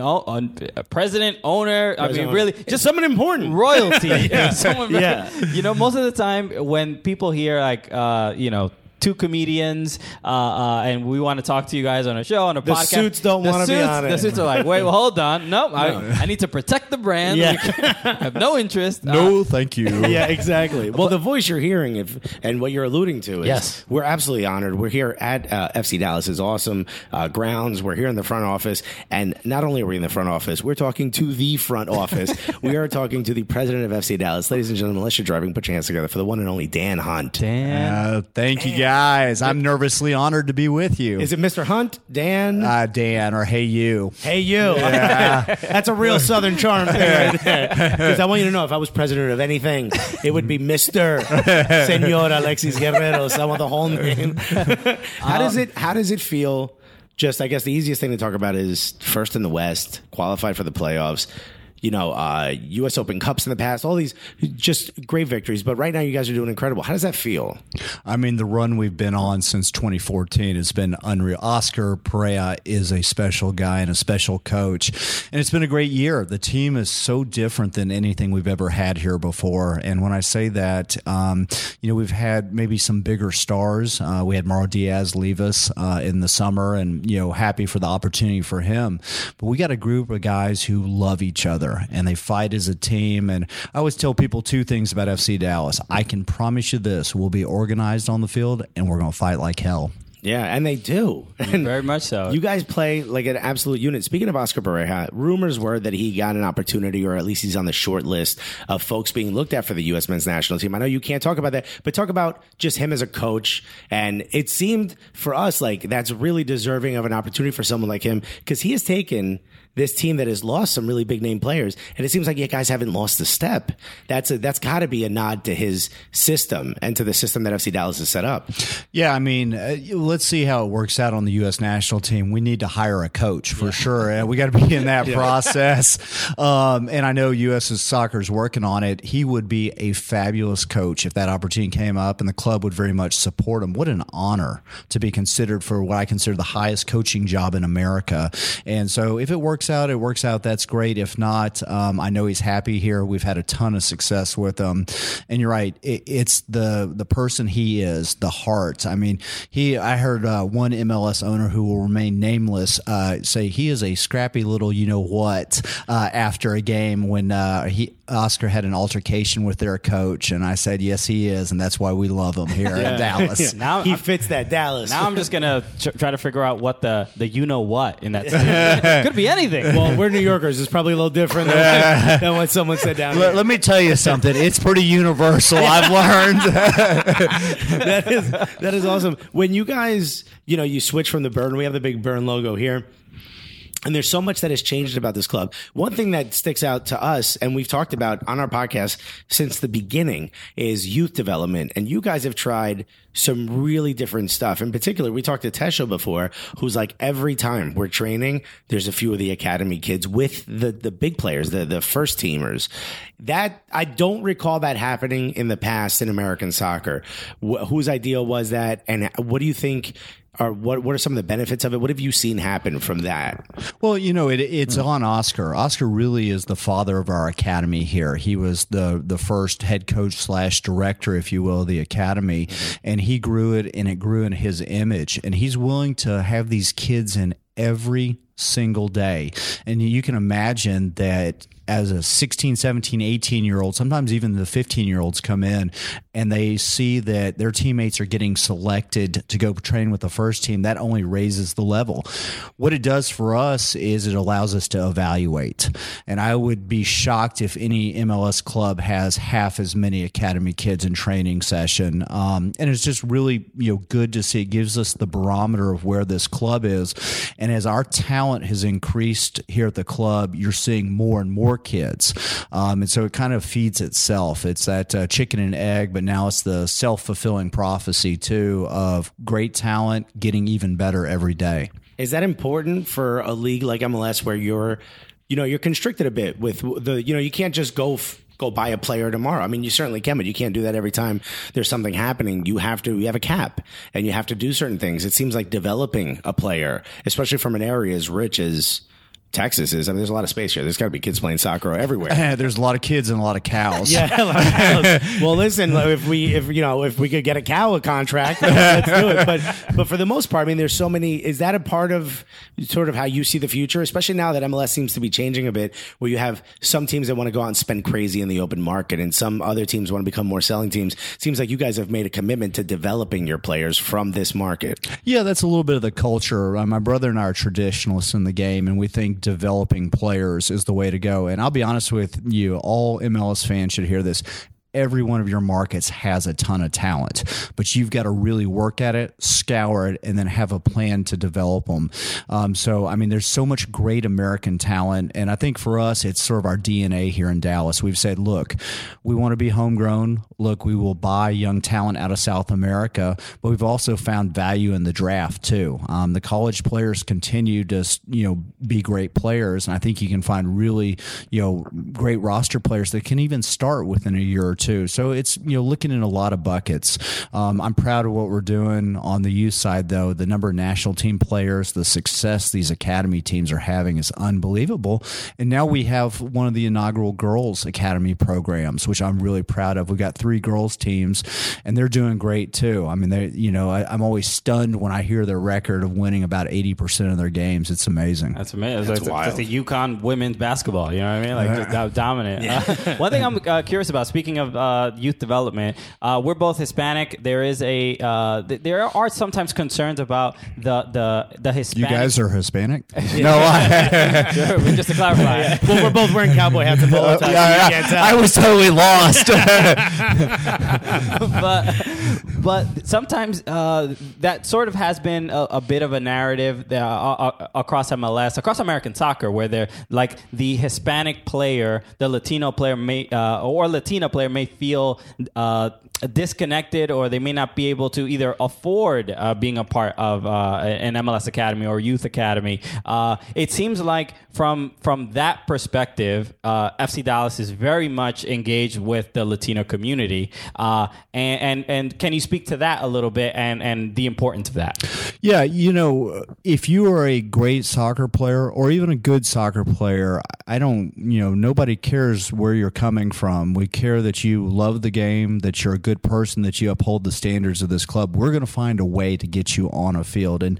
a president, owner. I mean, President. really, Just someone important. royalty. Someone- Yeah. You know, most of the time when people hear like, uh, you know, two comedians, uh, uh, and we want to talk to you guys on a show on a podcast. The podcast. suits don't wanna be suits- on The suits are like, wait, well, hold on, no, I, I need to protect the brand. Yeah. I have no interest. Uh, No, thank you. yeah, exactly. Well, the voice you're hearing, if and what you're alluding to, is Yes. we're absolutely honored. We're here at uh, FC Dallas's awesome uh, grounds. We're here in the front office, and not only are we in the front office, we're talking to the front office. we are talking to the president of FC Dallas, ladies and gentlemen. Unless you're driving, put your hands together for the one and only Dan Hunt. Dan. Uh, thank you guys. I'm nervously honored to be with you. Is it Mr. Hunt, Dan? uh, Dan or Hey You? Hey, you. That's a real Southern charm thing right there. Because I want you to know if I was president of anything, it would be Mr. Senor Alexis Guerreros. I want the whole name. how does it how does it feel? Just I guess the easiest thing to talk about is first in the West, qualified for the playoffs. You know, uh, U.S. Open Cups in the past, all these just great victories. But right now, you guys are doing incredible. How does that feel? I mean, the run we've been on since 2014 has been unreal. Oscar Pareja is a special guy and a special coach, and it's been a great year. The team is so different than anything we've ever had here before. And when I say that, um, you know, we've had maybe some bigger stars. Uh, we had Mauro Diaz leave us uh, in the summer, and you know, happy for the opportunity for him. But we got a group of guys who love each other and they fight as a team. And I always tell people two things about FC Dallas. I can promise you this: we'll be organized on the field, and we're going to fight like hell. Yeah, and they do. And Very much so. You guys play like an absolute unit. Speaking of Oscar Pareja, rumors were that he got an opportunity, or at least he's on the short list of folks being looked at for the U.S. men's national team. I know you can't talk about that, but talk about just him as a coach. And it seemed for us like that's really deserving of an opportunity for someone like him because he has taken this team that has lost some really big name players, and it seems like you guys haven't lost a step. That's a, that's got to be a nod to his system and to the system that FC Dallas has set up. Yeah, I mean, uh, let's see how it works out on the U.S. national team. We need to hire a coach for sure, and we got to be in that process. Um, and I know U.S. soccer is working on it. He would be a fabulous coach if that opportunity came up, and the club would very much support him. What an honor to be considered for what I consider the highest coaching job in America. And so, if it works out, it works out. That's great. If not, um, I know he's happy here. We've had a ton of success with him, and you're right. It, it's the the person he is, the heart. I mean, he. I heard uh, one MLS owner who will remain nameless uh, say he is a scrappy little, you know what, uh, after a game when uh, he Oscar had an altercation with their coach, and I said, yes, he is, and that's why we love him here in Dallas. now, He I'm- fits that Dallas. now I'm just gonna tr- try to figure out what the the you know what in that could be anything. Well, we're New Yorkers. It's probably a little different than, than what someone said down Let, here. let me tell you something. It's pretty universal. I've learned. that is that is awesome. When you guys, you know, you switch from the burn, we have the big burn logo here. And there's so much that has changed about this club. One thing that sticks out to us, and we've talked about on our podcast since the beginning, is youth development. And you guys have tried some really different stuff. In particular, we talked to Tesho before, who's like every time we're training, there's a few of the academy kids with the the big players, the the first teamers. That I don't recall that happening in the past in American soccer. Wh- whose idea was that, and what do you think? Are what what are some of the benefits of it? What have you seen happen from that? Well, you know, it, it's hmm. on Oscar. Oscar really is the father of our academy here. He was the the first head coach slash director, if you will, of the academy, hmm. and he grew it, and it grew in his image. And he's willing to have these kids in every single day. And you can imagine that as a 16, 17, 18 year old, sometimes even the 15 year olds come in and they see that their teammates are getting selected to go train with the first team, that only raises the level. What it does for us is it allows us to evaluate. And I would be shocked if any MLS club has half as many academy kids in training session. Um, and it's just really you know good to see. It gives us the barometer of where this club is. And as our talent has increased here at the club, you're seeing more and more kids. Um, and so it kind of feeds itself. It's that uh, chicken and egg, but now it's the self fulfilling prophecy too of great talent getting even better every day. Is that important for a league like MLS where you're, you know, you're constricted a bit with the, you know, you can't just go. F- Go buy a player tomorrow. I mean, you certainly can, but you can't do that every time there's something happening. You have to, you have a cap and you have to do certain things. It seems like developing a player, especially from an area as rich as Texas is. I mean, there's a lot of space here. There's got to be kids playing soccer everywhere. There's a lot of kids and a lot of cows. Yeah, well, listen, if we if you know if we could get a cow a contract, let's do it. But but for the most part, I mean, there's so many. Is that a part of sort of how you see the future, especially now that MLS seems to be changing a bit, where you have some teams that want to go out and spend crazy in the open market, and some other teams want to become more selling teams. Seems like you guys have made a commitment to developing your players from this market. Yeah, that's a little bit of the culture. Uh, my brother and I are traditionalists in the game, and we think developing players is the way to go. And I'll be honest with you, all MLS fans should hear this. Every one of your markets has a ton of talent, but you've got to really work at it, scour it, and then have a plan to develop them. Um, so, I mean, there's so much great American talent, and I think for us, it's sort of our DNA here in Dallas. We've said, look, we want to be homegrown. Look, we will buy young talent out of South America, but we've also found value in the draft too. Um, the college players continue to, you know, be great players, and I think you can find really, you know, great roster players that can even start within a year or two. So it's you know looking in a lot of buckets. Um, I'm proud of what we're doing on the youth side, though. The number of national team players, the success these academy teams are having is unbelievable. And now we have one of the inaugural girls academy programs, which I'm really proud of. We've got three girls teams, and they're doing great too. I mean, they you know I, I'm always stunned when I hear their record of winning about 80 percent of their games. It's amazing. That's amazing. That's That's, wild. Just the UConn women's basketball. You know what I mean? Like just do- dominant. Uh, one thing I'm uh, curious about. Speaking of uh, youth development, uh, we're both Hispanic. There is a uh, th- there are sometimes concerns about the the the Hispanic. you guys are Hispanic? no, I, Sure, just to clarify. well, we're both wearing cowboy hats and bolo ties. so you. I was totally lost. but but sometimes uh, that sort of has been a, a bit of a narrative that, uh, uh, across MLS, across American soccer, where they're like the Hispanic player, the Latino player may uh, or Latina player may feel. Uh, disconnected or they may not be able to either afford uh, being a part of uh, an MLS academy or youth academy. Uh, it seems like from from that perspective, uh, FC Dallas is very much engaged with the Latino community. Uh, and, and and can you speak to that a little bit and and the importance of that? Yeah, you know, if you are a great soccer player or even a good soccer player, I don't, you know, nobody cares where you're coming from. We care that you love the game, that you're a good person, that you uphold the standards of this club. We're going to find a way to get you on a field. And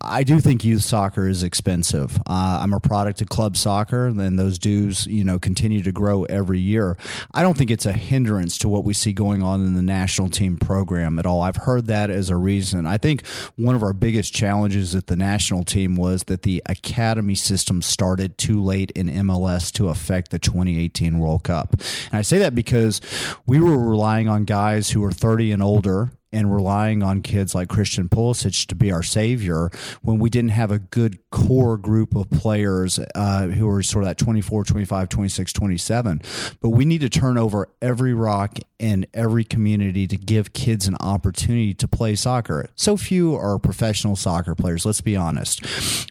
I do think youth soccer is expensive. Uh, I'm a product of club soccer, and those dues, you know, continue to grow every year. I don't think it's a hindrance to what we see going on in the national team program at all. I've heard that as a reason. I think one of our biggest challenges at the national team was that the academy system started too late in MLS to affect the 2018 World Cup. And I say that because we were relying on guys who are 30 and older and relying on kids like Christian Pulisic to be our savior when we didn't have a good core group of players uh, who were sort of that 24, 25, 26, 27. But we need to turn over every rock in every community to give kids an opportunity to play soccer. So few are professional soccer players, let's be honest.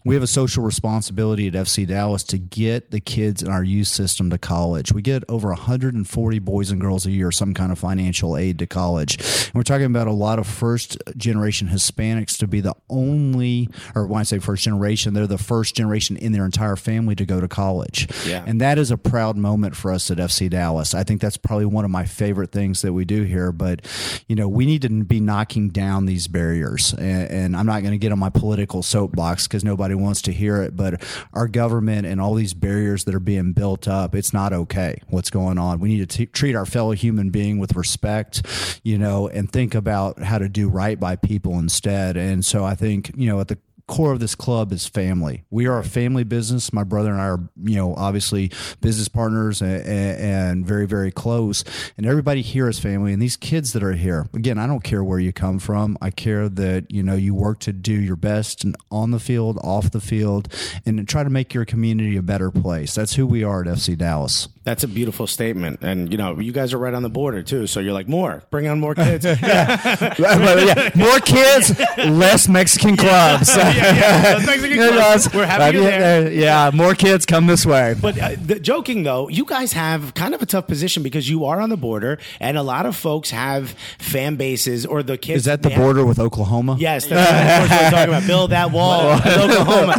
We have a social responsibility at FC Dallas to get the kids in our youth system to college. We get over 140 boys and girls a year some kind of financial aid to college. And we're talking about a lot of first generation Hispanics to be the only, or when I say first generation, they're the first generation in their entire family to go to college. Yeah. And that is a proud moment for us at FC Dallas. I think that's probably one of my favorite things that we do here. But, you know, we need to be knocking down these barriers. And, and I'm not going to get on my political soapbox because nobody wants to hear it. But our government and all these barriers that are being built up, it's not okay what's going on. We need to t- treat our fellow human being with respect, you know, and think about how to do right by people instead. And so I think, you know, at the core of this club is family. We are a family business. My brother and I are, you know, obviously business partners and, and, very, very close. And everybody here is family. And these kids that are here, again, I don't care where you come from. I care that, you know, you work to do your best and on the field, off the field, and try to make your community a better place. That's who we are at FC Dallas. That's a beautiful statement. And, you know, you guys are right on the border, too. So you're like, more, bring on more kids. yeah, more kids, less Mexican clubs. yeah. Thanks again, Good, Close. guys. We're happy you're there. Uh, Yeah, more kids come this way. But uh, the, joking though, you guys have kind of a tough position because you are on the border, and a lot of folks have fan bases or the kids. Is that the they have- border with Oklahoma? Yes, that's what we're talking about. Build that wall, Oklahoma.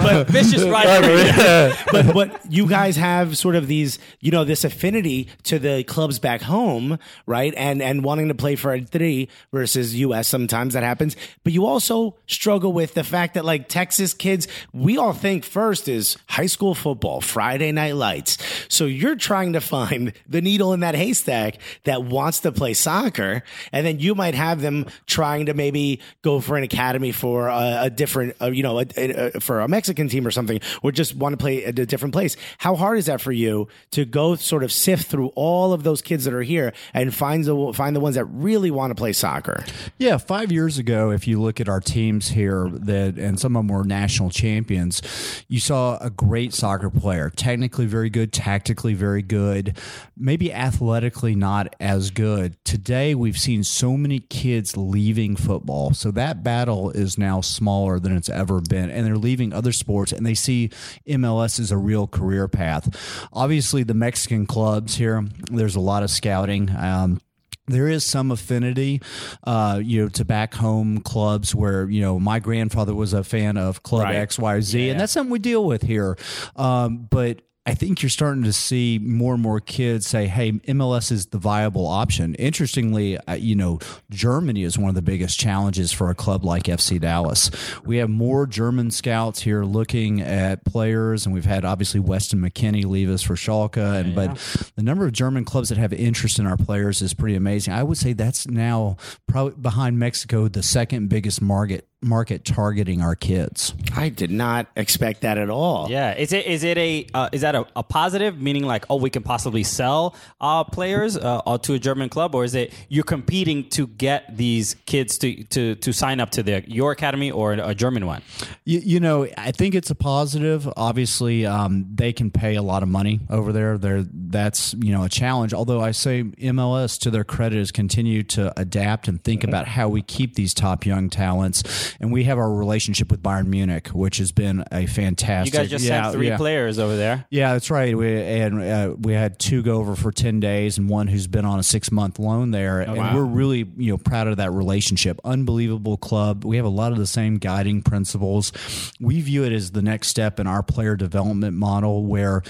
but Vicious rivalry. but but you guys have sort of these, you know, this affinity to the clubs back home, right? And and wanting to play for a three versus US sometimes that happens. But you also struggle with the fact that like Texas kids, we all think first is high school football, Friday night lights. So you're trying to find the needle in that haystack that wants to play soccer, and then you might have them trying to maybe go for an academy for a, a different, uh, you know, a, a- for a Mexican team or something, or just want to play at a different place. How hard is that for you to go sort of sift through all of those kids that are here and find the find the ones that really want to play soccer? Yeah, five years ago, if you look at our teams here, that and some of them were national champions, you saw a great soccer player, technically very good, tactically very good, maybe athletically not as good. Today, we've seen so many kids leaving football, so that battle is now smaller than it's ever been, and they're leaving other sports, and they see MLS as a real career path. Obviously, the Mexican clubs here, there's a lot of scouting. Um, there is some affinity, uh, you know, to back home clubs where you know my grandfather was a fan of Club Right. X, Y, Z, and that's something we deal with here. Um, but I think you're starting to see more and more kids say, "Hey, MLS is the viable option." Interestingly, uh, you know, Germany is one of the biggest challenges for a club like FC Dallas. We have more German scouts here looking at players, and we've had obviously Weston McKennie leave us for Schalke, and but the number of German clubs that have interest in our players is pretty amazing. I would say that's now probably behind Mexico the second biggest market market targeting our kids. I did not expect that at all. Yeah, is it is it a uh, is that a, a positive meaning like oh we can possibly sell uh, players uh, uh, to a German club or is it you're competing to get these kids to to, to sign up to the your academy or a German one? You, you know, I think it's a positive. Obviously, um, they can pay a lot of money over there. There, that's you know a challenge. Although I say MLS, to their credit, has continued to adapt and think about how we keep these top young talents. And we have our relationship with Bayern Munich, which has been a fantastic. You guys just yeah, sent three yeah. players over there. Yeah, that's right. We and uh, we had two go over for ten days, and one who's been on a six month loan there. and we're really you know proud of that relationship. Unbelievable club. We have a lot of the same guiding principles. We view it as the next step in our player development model, where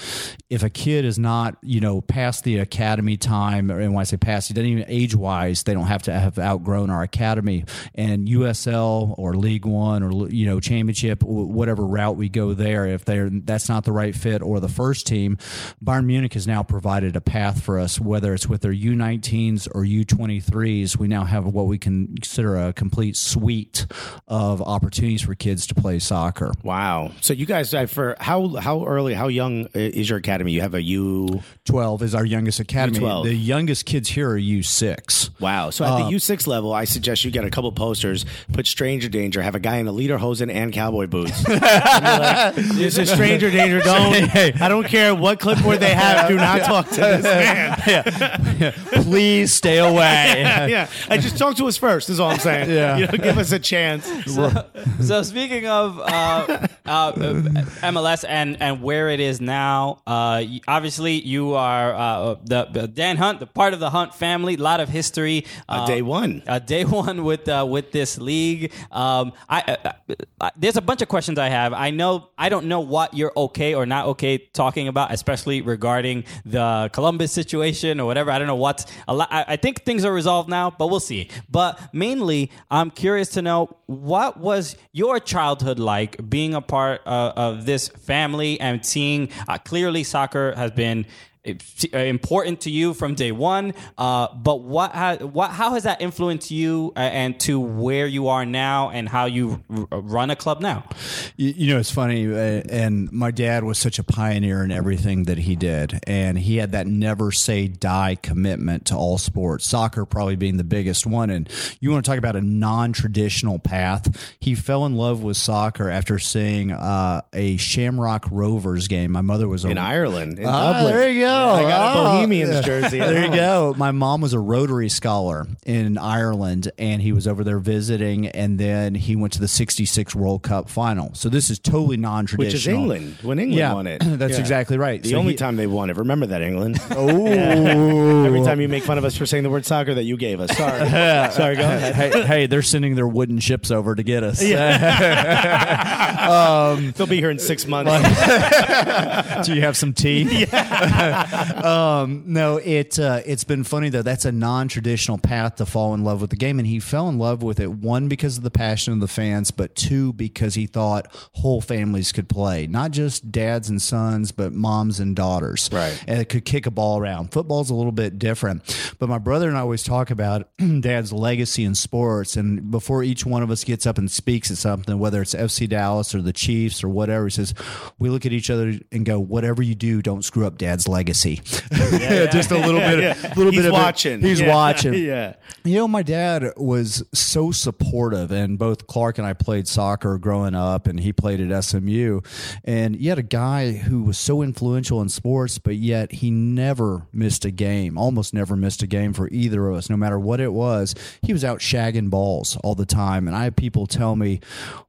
if a kid is not you know past the academy time, and when I say past, it doesn't even age wise, they don't have to have outgrown our academy and USL or League One or you know Championship, whatever route we go there. If they're that's not the right fit or the first team, Bayern Munich has now provided a path for us. Whether it's with their U19s or U23s, we now have what we can consider a complete suite of opportunities for kids to play soccer. Wow. So you guys, uh, for how how early, how young uh, is your academy? You have a U. 12 is our youngest academy. U12. The youngest kids here are U6. Wow. So at the U six level, I suggest you get a couple posters, put Stranger Danger, have a guy in a lederhosen and cowboy boots. And be like, this is Stranger Danger. Don't. I don't care what clipboard they have. Do not talk to this man. Please stay away. yeah. I just talk to us first. Is all I'm saying. Yeah. You know, give us a chance. so speaking of uh, uh, MLS and and where it is now, uh, obviously you are uh, the, the Dan Hunt, the part of the Hunt family. A lot of history. Uh, day one. Uh, day one with uh, with this league. Um, I, uh, uh, there's a bunch of questions I have. I know I don't know what you're okay or not okay talking about, especially regarding the Columbus situation or whatever. I don't know what's a lot. I, I think things are resolved now, but we'll see. But mainly, I'm curious to know what was your childhood like being a part uh, of this family and seeing uh, clearly soccer has been uh, important to you from day one. Uh, but what ha- what how has that influenced you uh, and to where you are now and how you r- run a club now? You, you know, it's funny, uh, and my dad was such a pioneer in everything that he did, and he had that never say die commitment to all sports. Soccer probably being the biggest one, and you want to talk about a non traditional path. He fell in love with soccer after seeing uh, a Shamrock Rovers game. My mother was a In Ireland, in Ah, Dublin. there you go. I got a Oh, Bohemians yeah. jersey. There you go. My mom was a Rotary scholar in Ireland, and he was over there visiting, and then he went to the '66 World Cup final. So this is totally non-traditional. Which is England when England Yeah, won it. that's Yeah. exactly right. The So only he- time they won it. Remember that England. Oh, Every time you make fun of us for saying the word soccer that you gave us. Sorry. Sorry, go ahead. hey, hey, they're sending their wooden ships over to get us. Yeah, um, They'll be here in six months. Do you have some tea? um, no, it uh, it's been funny though. That's a non-traditional path to fall in love with the game, and he fell in love with it one because of the passion of the fans, but two because he thought whole families could play, not just dads and sons, but moms and daughters. Right. and it could kick a ball around. Football's a little bit different, but my brother and I always talk about dad's legacy in sports, and before each one of us gets up and speaks at something, whether it's FC Dallas or the Chiefs or whatever, he says we look at each other and go, "Whatever you do, don't screw up dad's legacy." Just a little bit, a little He's bit of it. watching. He's Yeah. watching. Yeah. You know, my dad was so supportive, and both Clark and I played soccer growing up, and he played at SMU. And you had a guy who was so influential in sports, but yet he never missed a game, almost never missed a game for either of us, no matter what it was. He was out shagging balls all the time. And I have people tell me,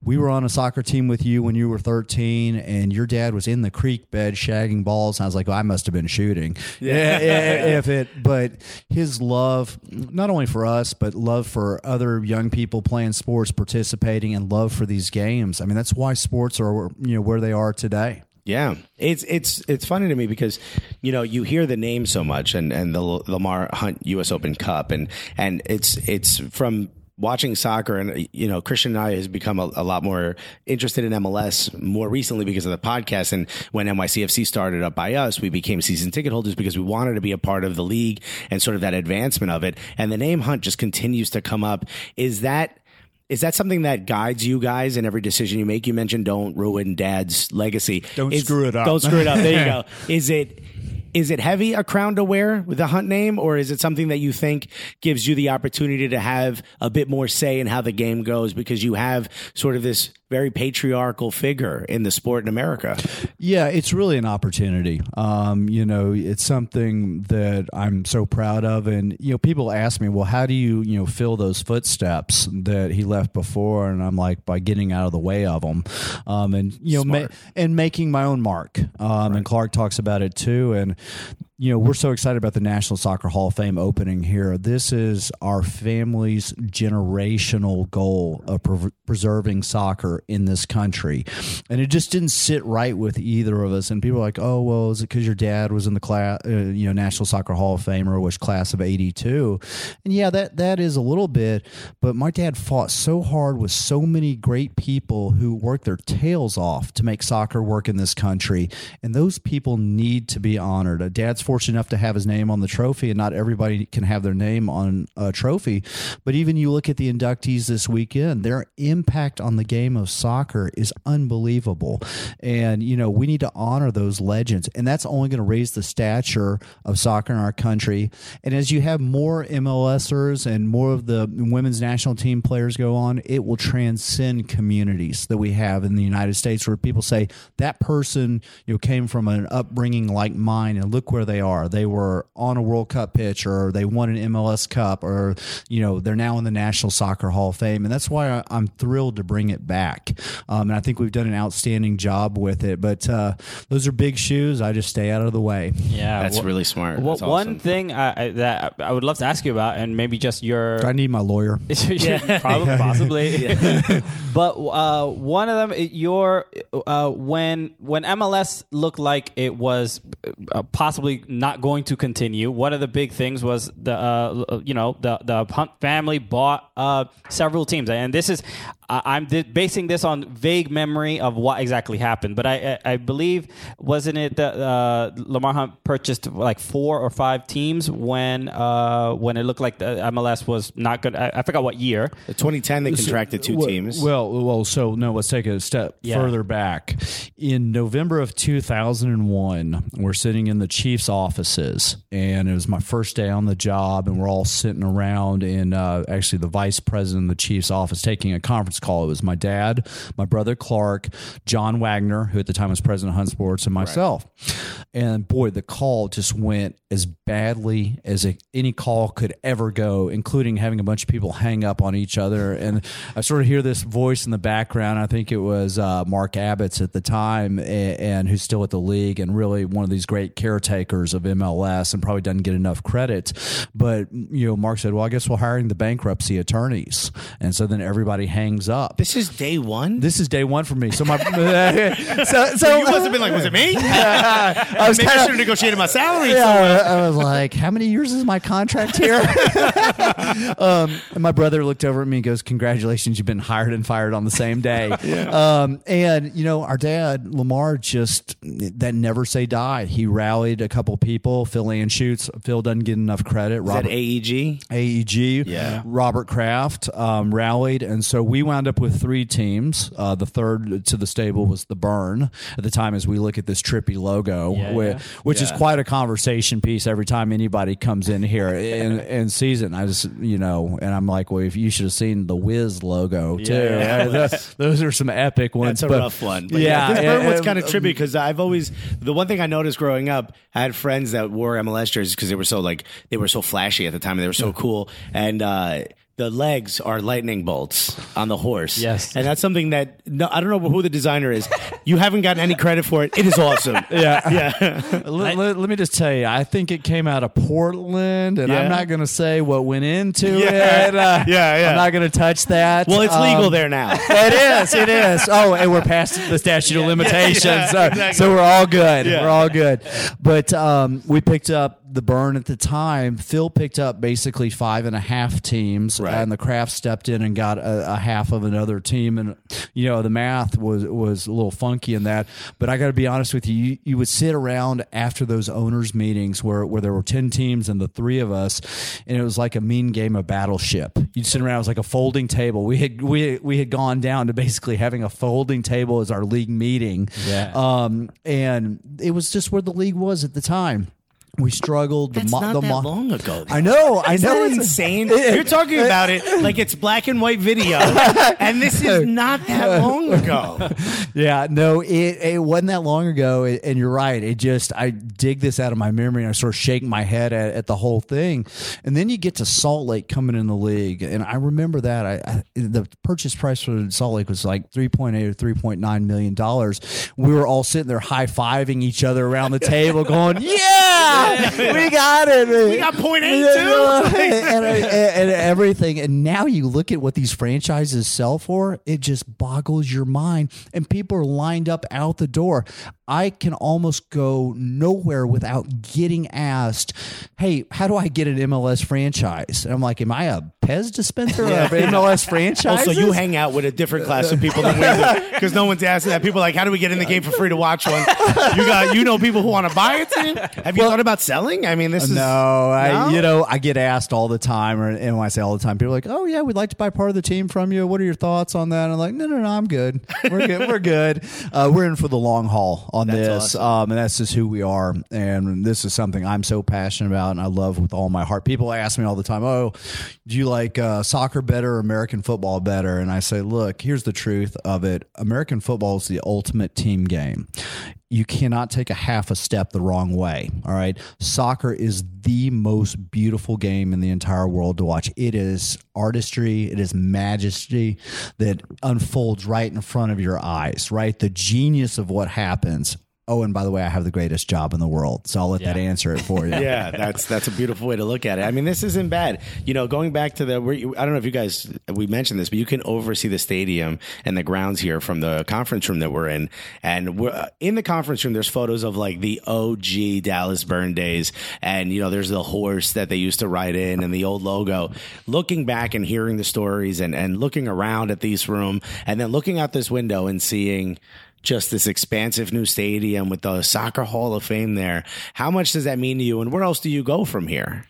we were on a soccer team with you when you were 13, and your dad was in the creek bed shagging balls. And I was like, well, I must have been shooting. Yeah. if it, but his love, not only for us, but love for other young people playing sports, participating, and love for these games. I mean, that's why sports are you know where they are today. Yeah, it's it's it's funny to me because you know you hear the name so much and and the Lamar Hunt U.S. Open Cup and and it's it's from watching soccer and you know Christian and I has become a, a lot more interested in MLS more recently because of the podcast and when NYCFC started up by us we became season ticket holders because we wanted to be a part of the league and sort of that advancement of it and the name Hunt just continues to come up is that is that something that guides you guys in every decision you make? You mentioned don't ruin dad's legacy. Don't Is- screw it up. Don't screw it up. There you go. Is it is it heavy a crown to wear with the hunt name, or is it something that you think gives you the opportunity to have a bit more say in how the game goes because you have sort of this very patriarchal figure in the sport in America? Yeah, it's really an opportunity. Um, you know, it's something that I'm so proud of, and you know, people ask me, "Well, how do you, you know, fill those footsteps that he left before?" And I'm like, by getting out of the way of them, um, and you know, ma- and making my own mark. Um, And Clark talks about it too, and you know, we're so excited about the National Soccer Hall of Fame opening here. This is our family's generational goal of pre- preserving soccer in this country. And it just didn't sit right with either of us. And people are like, oh, well, is it because your dad was in the class, uh, you know, National Soccer Hall of Fame or was class of 82? And yeah, that, that is a little bit, but my dad fought so hard with so many great people who worked their tails off to make soccer work in this country. And those people need to be honored. A dad's fortunate enough to have his name on the trophy, and not everybody can have their name on a trophy. But even you look at the inductees this weekend, their impact on the game of soccer is unbelievable. And, you know, we need to honor those legends. And that's only going to raise the stature of soccer in our country. And as you have more MLSers and more of the women's national team players go on, it will transcend communities that we have in the United States where people say that person, you know, came from an upbringing like mine and look where they are. They were on a World Cup pitch or they won an MLS Cup or, you know, they're now in the National Soccer Hall of Fame. And that's why I- I'm thrilled to bring it back. Um, and I think we've done an outstanding job with it. But uh, those are big shoes. I just stay out of the way. Yeah, That's wha- really smart. Well, That's awesome. one thing I, I, that I would love to ask you about, and maybe just your I need my lawyer. probably possibly but uh, one of them your uh, when when MLS looked like it was uh, possibly not going to continue. One of the big things was the uh, you know the the Hunt family bought uh, several teams. And this is I'm di- basing this on vague memory of what exactly happened but I I, I believe wasn't it that uh, Lamar Hunt purchased like four or five teams when uh, when it looked like the MLS was not good I, I forgot what year 2010 they contracted two Well- teams. Well, well, so no, let's take a step Yeah. further back. In November of 2001, we're sitting in the chief's offices, and it was my first day on the job, and we're all sitting around and uh, actually the vice president of the chief's office taking a conference call. It was my dad, my brother Clark, John Wagner, who at the time was president of Hunt Sports, and myself. And boy, the call just went as badly as a, any call could ever go, including having a bunch of people hang up on each other. And I sort of hear this voice in the background. I think it was uh, Mark Abbott's at the time, and, and who's still at the league, and really one of these great caretakers of MLS, and probably doesn't get enough credit. But you know, Mark said, "Well, I guess we're hiring the bankruptcy attorneys," and so then everybody hangs up. This is day one. This is day one for me. So my so, so you must have been like, was it me? I was Maybe I kinda- should have negotiated my salary. yeah, I I was like, how many years is my contract here? um, and my brother looked over at me and goes, congratulations, you've been hired and fired on the same day. um, and, you know, our dad, Lamar, just, that never say die. He rallied a couple people. Phil Anschutz. Phil doesn't get enough credit. Robert AEG? AEG, Yeah. Robert Kraft um, rallied, and so we wound up with three teams. Uh, the third to the stable was the Burn at the time. As we look at this trippy logo, whi- which is quite a conversation piece every time anybody comes in here in, in season. I just you know, and I'm like, well, if you should have seen the Wiz logo too. Yeah. Those- Those are some epic ones. That's a but- rough one. But yeah, this bird one's kind of trippy because I've always the one thing I noticed growing up. I had friends that wore MLS jerseys because they were so like they were so flashy at the time and they were so cool. And uh, the legs are lightning bolts on the horse. Yes. and that's something that no, I don't know who the designer is. You haven't gotten any credit for it. It is awesome. Yeah. yeah. let, let- let me just tell you, I think it came out of Portland, and Yeah. I'm not going to say what went into Yeah. it. Uh, Yeah, yeah. I'm not going to touch that. Well, it's legal Um, there now. It is. It is. Oh, and we're past the statute of limitations, yeah, so, exactly. so we're all good. Yeah. We're all good. But um, we picked up the burn at the time. Phil picked up basically five and a half teams, Right. and the Kraft stepped in and got a, a half of another team. And you know, the math was was a little funky in that. But I got to be honest with you, you, you would sit around after those owners meetings where where there were ten teams and the three of us, and it was like a mean game of battleship. You'd sit around, it was like a folding table. We had we we had gone down to basically having a folding table as our league meeting. Yeah. Um, and it was just where the league was at the time. We struggled. That's the mo- not the that mo- long ago. though. I know. I Isn't know. that it's- insane? You're talking about it like it's black and white video, and this is not that long ago. Yeah, no, it, it wasn't that long ago, and you're right. It just I dig this out of my memory, and I sort of shake my head at, at the whole thing, and then you get to Salt Lake coming in the league, and I remember that I, I the purchase price for Salt Lake was like three point eight or three point nine million dollars. We were all sitting there high fiving each other around the table, going, "Yeah, we got it, we got point eight, too." and, and, and everything. And now you look at what these franchises sell for, it just boggles your mind. And people are lined up out the door. I can almost go nowhere without getting asked, Hey, how do I get an MLS franchise? And I'm like, Am I a Pez dispenser an MLS franchise? Also, you hang out with a different class of people than we do because no one's asking that. People are like, how do we get in the game for free to watch one? You got, you know, people who want to buy it. Team. Have you thought about selling? I mean, this is No, I you know I get asked all the time, or and when I say all the time, people are like, "Oh yeah, we'd like to buy part of the team from you. What are your thoughts on that?" And I'm like, "No, no, no, I'm good. We're good. We're good. Uh, we're in for the long haul on That's this, awesome. um, and that's just who we are. And this is something I'm so passionate about, and I love with all my heart. People ask me all the time, "Oh, do you like uh, soccer better or American football better?" And I say, "Look, here's the truth of it. American football is the ultimate team game." You cannot take a half a step the wrong way. All right. Soccer is the most beautiful game in the entire world to watch. It is artistry, it is majesty that unfolds right in front of your eyes, right? The genius of what happens. Oh, and by the way, I have the greatest job in the world. So I'll let that answer it for you. yeah, that's that's a beautiful way to look at it. I mean, this isn't bad. You know, going back to the, where you, I don't know if you guys we mentioned this, but you can oversee the stadium and the grounds here from the conference room that we're in. And we're uh, in the conference room. There's photos of like the OG Dallas Burn days, and you know, there's the horse that they used to ride in, and the old logo. Looking back and hearing the stories, and and looking around at this room, and then looking out this window and seeing just this expansive new stadium with the soccer hall of fame there how much does that mean to you and where else do you go from here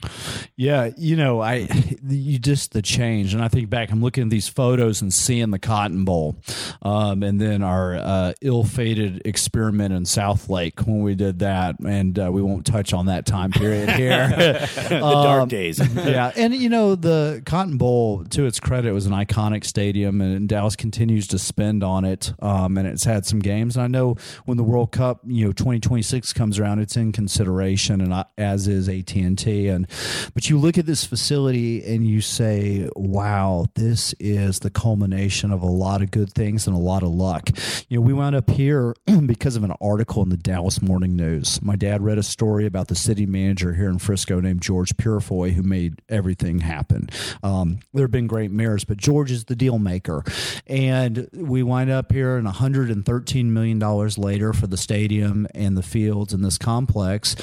Yeah, you know, I you just the change, and I think back. I'm looking at these photos and seeing the Cotton Bowl, um, and then our uh, ill-fated experiment in Southlake when we did that, and uh, we won't touch on that time period here. the dark days yeah, and you know the Cotton Bowl, to its credit, was an iconic stadium, and Dallas continues to spend on it, um, and it's had some games. And I know when the World Cup, you know, 2026 comes around, it's in consideration, and I, as is AT and but you look at this facility and you say, "Wow, this is the culmination of a lot of good things and a lot of luck." You know, we wound up here because of an article in the Dallas Morning News. My dad read a story about the city manager here in Frisco named George Purifoy, who made everything happen. Um, there have been great mayors, but George is the deal maker, and we wind up here and 113 million dollars later for the stadium and the fields and this complex.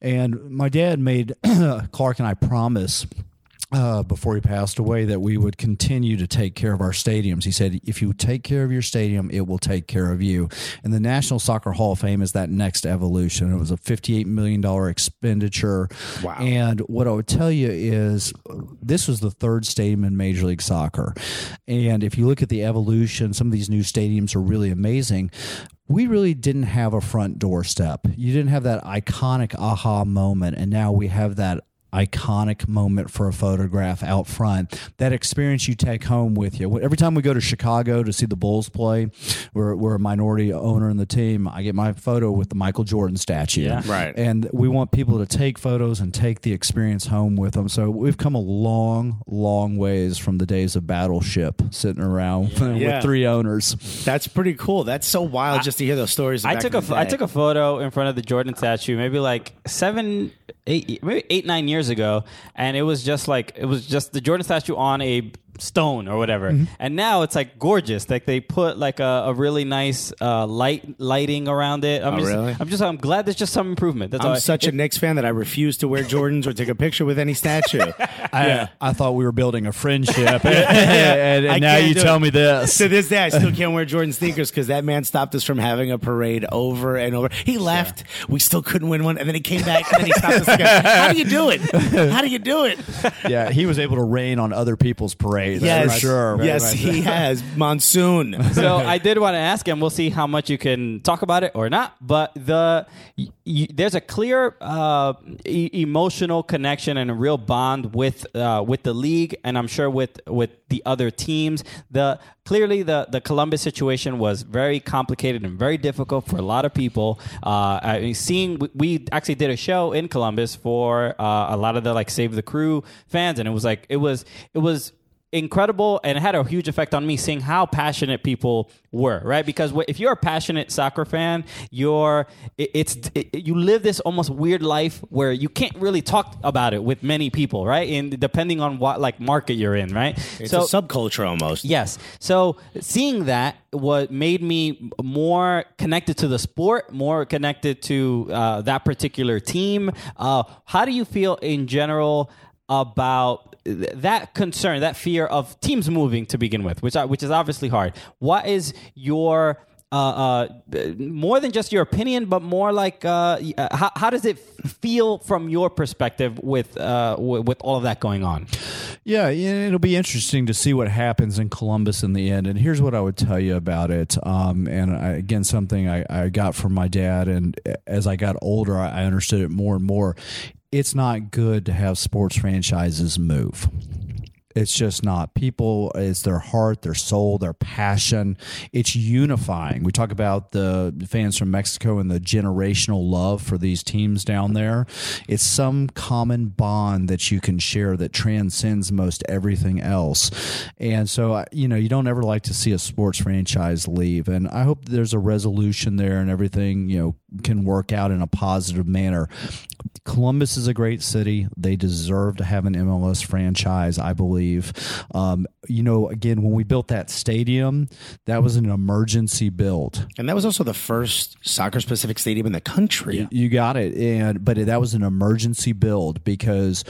And my dad made Clark and I promise uh, before he passed away that we would continue to take care of our stadiums. He said, if you take care of your stadium, it will take care of you. And the National Soccer Hall of Fame is that next evolution. It was a $58 million expenditure. Wow. And what I would tell you is this was the third stadium in Major League Soccer. And if you look at the evolution, some of these new stadiums are really amazing we really didn't have a front doorstep. You didn't have that iconic aha moment, and now we have that iconic moment for a photograph out front. That experience you take home with you. Every time we go to Chicago to see the Bulls play, we're, we're a minority owner in the team. I get my photo with the Michael Jordan statue. Yeah. Right. And we want people to take photos and take the experience home with them. So we've come a long, long ways from the days of Battleship sitting around Yeah. with three owners. That's pretty cool. That's so wild just to hear those stories. I took in a the I day. took a photo in front of the Jordan statue maybe like seven eight maybe eight nine years ago, and it was just like it was just the Jordan statue on a stone or whatever. Mm-hmm. And now it's like gorgeous. Like they put like a, a really nice uh, light lighting around it. I'm Oh, just, really? I'm just I'm glad there's just some improvement. That's. I'm I- such a Knicks fan that I refuse to wear Jordans or take a picture with any statue. I, I thought we were building a friendship, and, and- and now you tell it. me this. to this day, I still can't wear Jordan sneakers because that man stopped us from having a parade over and over. He left. We still couldn't win one, and then he came back, and then he stopped us again. How do you do it? How do you do it? yeah, he was able to rain on other people's parades. Yes, for sure. Yes, he has monsoon. so I did want to ask him. We'll see how much you can talk about it or not. But the y- y- there's a clear uh, e- emotional connection and a real bond with uh, with the league, and I'm sure with with the other teams. The clearly the the Columbus situation was very complicated and very difficult for a lot of people. Uh, I mean, seeing we- we actually did a show in Columbus for uh, a lot of the like Save the Crew fans, and it was like it was it was incredible and it had a huge effect on me seeing how passionate people were right because if you're a passionate soccer fan you're it, it's it, you live this almost weird life where you can't really talk about it with many people right and depending on what like market you're in right It's so a subculture almost. Yes. So seeing that what made me more connected to the sport, more connected to uh, that particular team. Uh, how do you feel in general about that concern, that fear of teams moving to begin with, which I- which is obviously hard? What is your uh, uh, more than just your opinion, but more like uh, uh, how, how does it feel from your perspective with uh, w- with all of that going on? Yeah, it'll be interesting to see what happens in Columbus in the end. And here's what I would tell you about it. Um, and I, again, something I, I got from my dad. And as I got older, I understood it more and more. It's not good to have sports franchises move. It's just not. People, it's their heart, their soul, their passion. It's unifying. We talk about the fans from Mexico and the generational love for these teams down there. It's some common bond that you can share that transcends most everything else. And so, you know, you don't ever like to see a sports franchise leave. And I hope there's a resolution there and everything, you know, can work out in a positive manner. Columbus is a great city. They deserve to have an MLS franchise, I believe. Um, you know, again, when we built that stadium, that was an emergency build. And that was also the first soccer specific stadium in the country. You got it. And but that was an emergency build because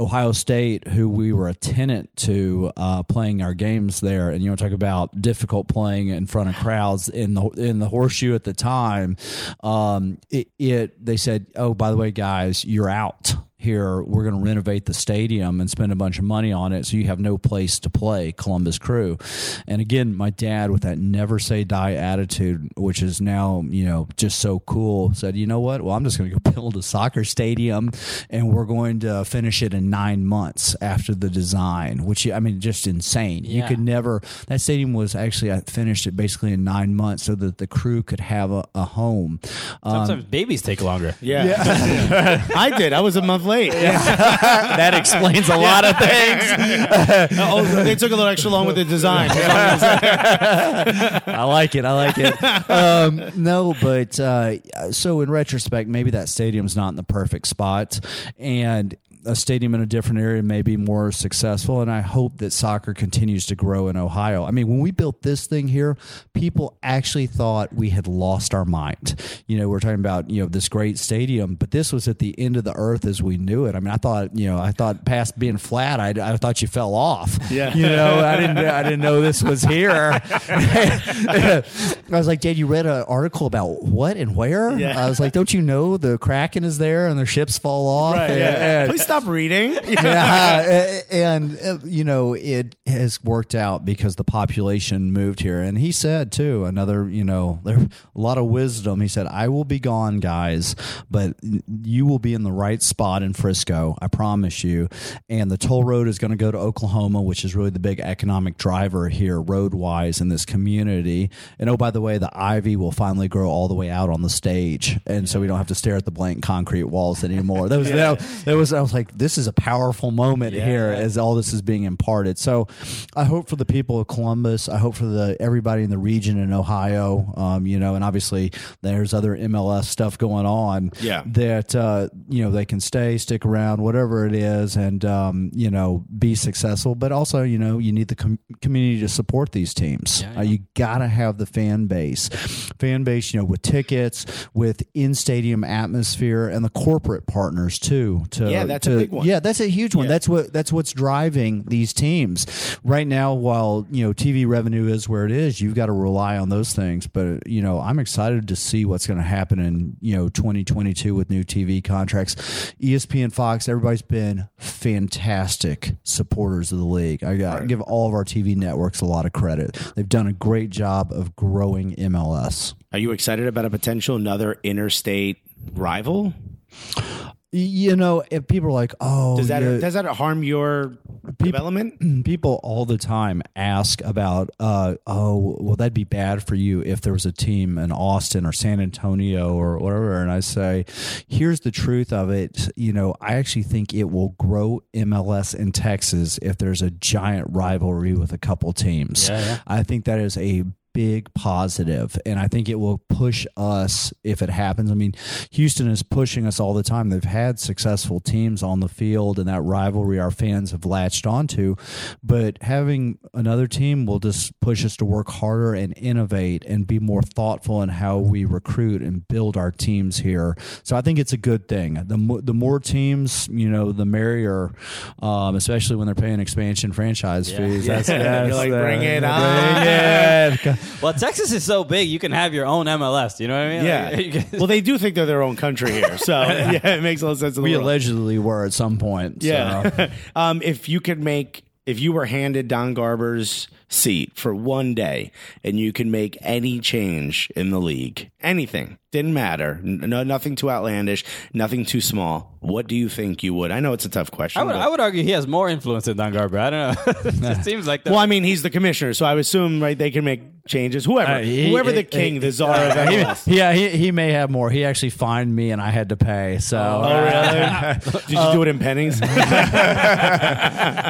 Ohio State, who we were a tenant to uh, playing our games there, and you want to talk about difficult playing in front of crowds in the in the horseshoe at the time. Um, it, it they said, oh by the way, guys, you're out. Here, we're going to renovate the stadium and spend a bunch of money on it, so you have no place to play, Columbus Crew. And again, my dad, with that never say die attitude, which is now you know just so cool, said, you know what? Well, I'm just going to go build a soccer stadium, and we're going to finish it in nine months after the design. Which I mean, just insane. You could never. That stadium was actually I finished it basically in nine months, so that the crew could have a, a home. Um, Sometimes babies take longer. Yeah, I did. I was a month late. that explains a lot of things. oh, they took a little extra long with the design. I like it. I like it. Um, no, but uh, so in retrospect, maybe that stadium's not in the perfect spot, and a stadium in a different area may be more successful. And I hope that soccer continues to grow in Ohio. I mean, when we built this thing here, people actually thought we had lost our mind. You know, we're talking about you know this great stadium, but this was at the end of the earth as we knew it. I mean, I thought you know, I thought past being flat, I, I thought you fell off. Yeah. you know, I didn't, I didn't know this was here. I was like, Dad, you read an article about what and where? Yeah. I was like, don't you know the Kraken is there and their ships fall off? Right, And- yeah. and- Please stop reading. yeah, and you know it has worked out because the population moved here, and he said too another you know there a lot of wisdom. He said, "I will be gone, guys, but you will be in the right spot in Frisco. I promise you." And the toll road is going to go to Oklahoma, which is really the big economic driver here, road wise, in this community. And oh, by the way, the ivy will finally grow all the way out on the stage, and so we don't have to stare at the blank concrete walls anymore. That was that, that was I was like, this is a powerful moment here as all this is being imparted. So I hope for the people of Columbus. I hope for the everybody in the region in Ohio. Um, you know, and obviously there's other MLS stuff going on. Yeah. that uh, you know they can stay, stick around, whatever it is, and um, you know be successful. But also, you know, you need the com- community to support these teams. Uh, you got to have the fan base, fan base. You know, with tickets, with in stadium atmosphere, and the corporate partners too. To Yeah, that's to-. Yeah, that's a huge one. That's what that's what's driving these teams right now. While you know TV revenue is where it is, you've got to rely on those things. But you know, I'm excited to see what's going to happen in you know 2022 with new TV contracts. ESPN, Fox, everybody's been fantastic supporters of the league. I got give all of our TV networks a lot of credit. They've done a great job of growing MLS. Are you excited about a potential another interstate rival? You know, if people are like, "Oh, Does that yeah, does that harm your people, development? people all the time ask about uh oh well that'd be bad for you if there was a team in Austin or San Antonio or whatever and I say here's the truth of it you know I actually think it will grow MLS in Texas if there's a giant rivalry with a couple teams Yeah, yeah. I think that is a big positive and i think it will push us if it happens. I mean houston is pushing us all the time. They've had successful teams on the field and that rivalry our fans have latched onto. But having another team will just push us to work harder and innovate and be more thoughtful in how we recruit and build our teams here. So i think it's a good thing. The, mo- the more teams you know the merrier um, especially when they're paying expansion franchise fees. That's, that's like, bring it bring on. it. Well, Texas is so big, you can have your own MLS. You know what I mean? Yeah. Like, can- well, they do think they're their own country here, so yeah, it makes a lot of sense. We world. allegedly were at some point. so. Yeah. um, if you could make, if you were handed Don Garber's seat for one day and you can make any change in the league, anything, didn't matter, N- no, nothing too outlandish, nothing too small. What do you think you would? I know it's a tough question. I would, I would argue he has more influence than Don Garber. I don't know. it seems like that. well, I mean, he's the commissioner, so I would assume right they can make changes. Whoever, Uh, he- whoever the he- king, he- the czar of MLS. Yeah, he, he may have more. He actually fined me and I had to pay. So Oh, really? Did you do it in pennies?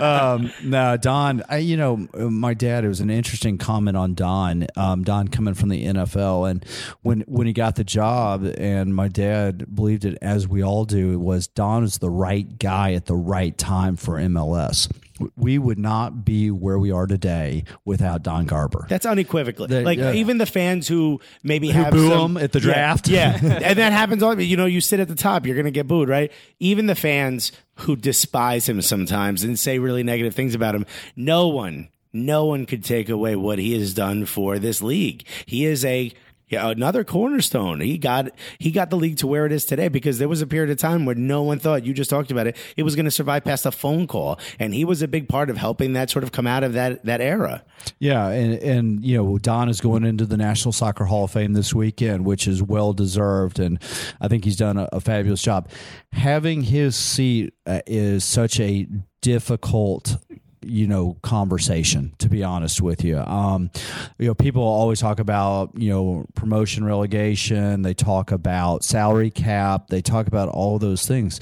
um, no, Don. I, you know, my dad. It was an interesting comment on Don. Um, Don coming from the NFL, and when when he got the job, and my dad believed it as we all do. it Was Don is the right guy at the right time for MLS. We would not be where we are today without Don Garber. That's unequivocally. The- like yeah. even the fans who maybe Who have boo some- him at the draft. Yeah, and that happens all. The you know, you sit at the top, you're going to get booed, right? Even the fans who despise him sometimes and say really negative things about him. No one, no one could take away what he has done for this league. He is a Yeah, another cornerstone. He got he got the league to where it is today because there was a period of time where no one thought you just talked about it. It was going to survive past a phone call, and he was a big part of helping that sort of come out of that that era. Yeah, and and you know Don is going into the National Soccer Hall of Fame this weekend, which is well deserved, and I think he's done a, a fabulous job. Having his seat uh, is such a difficult you know conversation to be honest with you. Um you know people always talk about you know promotion relegation. They talk about salary cap. They talk about all those things.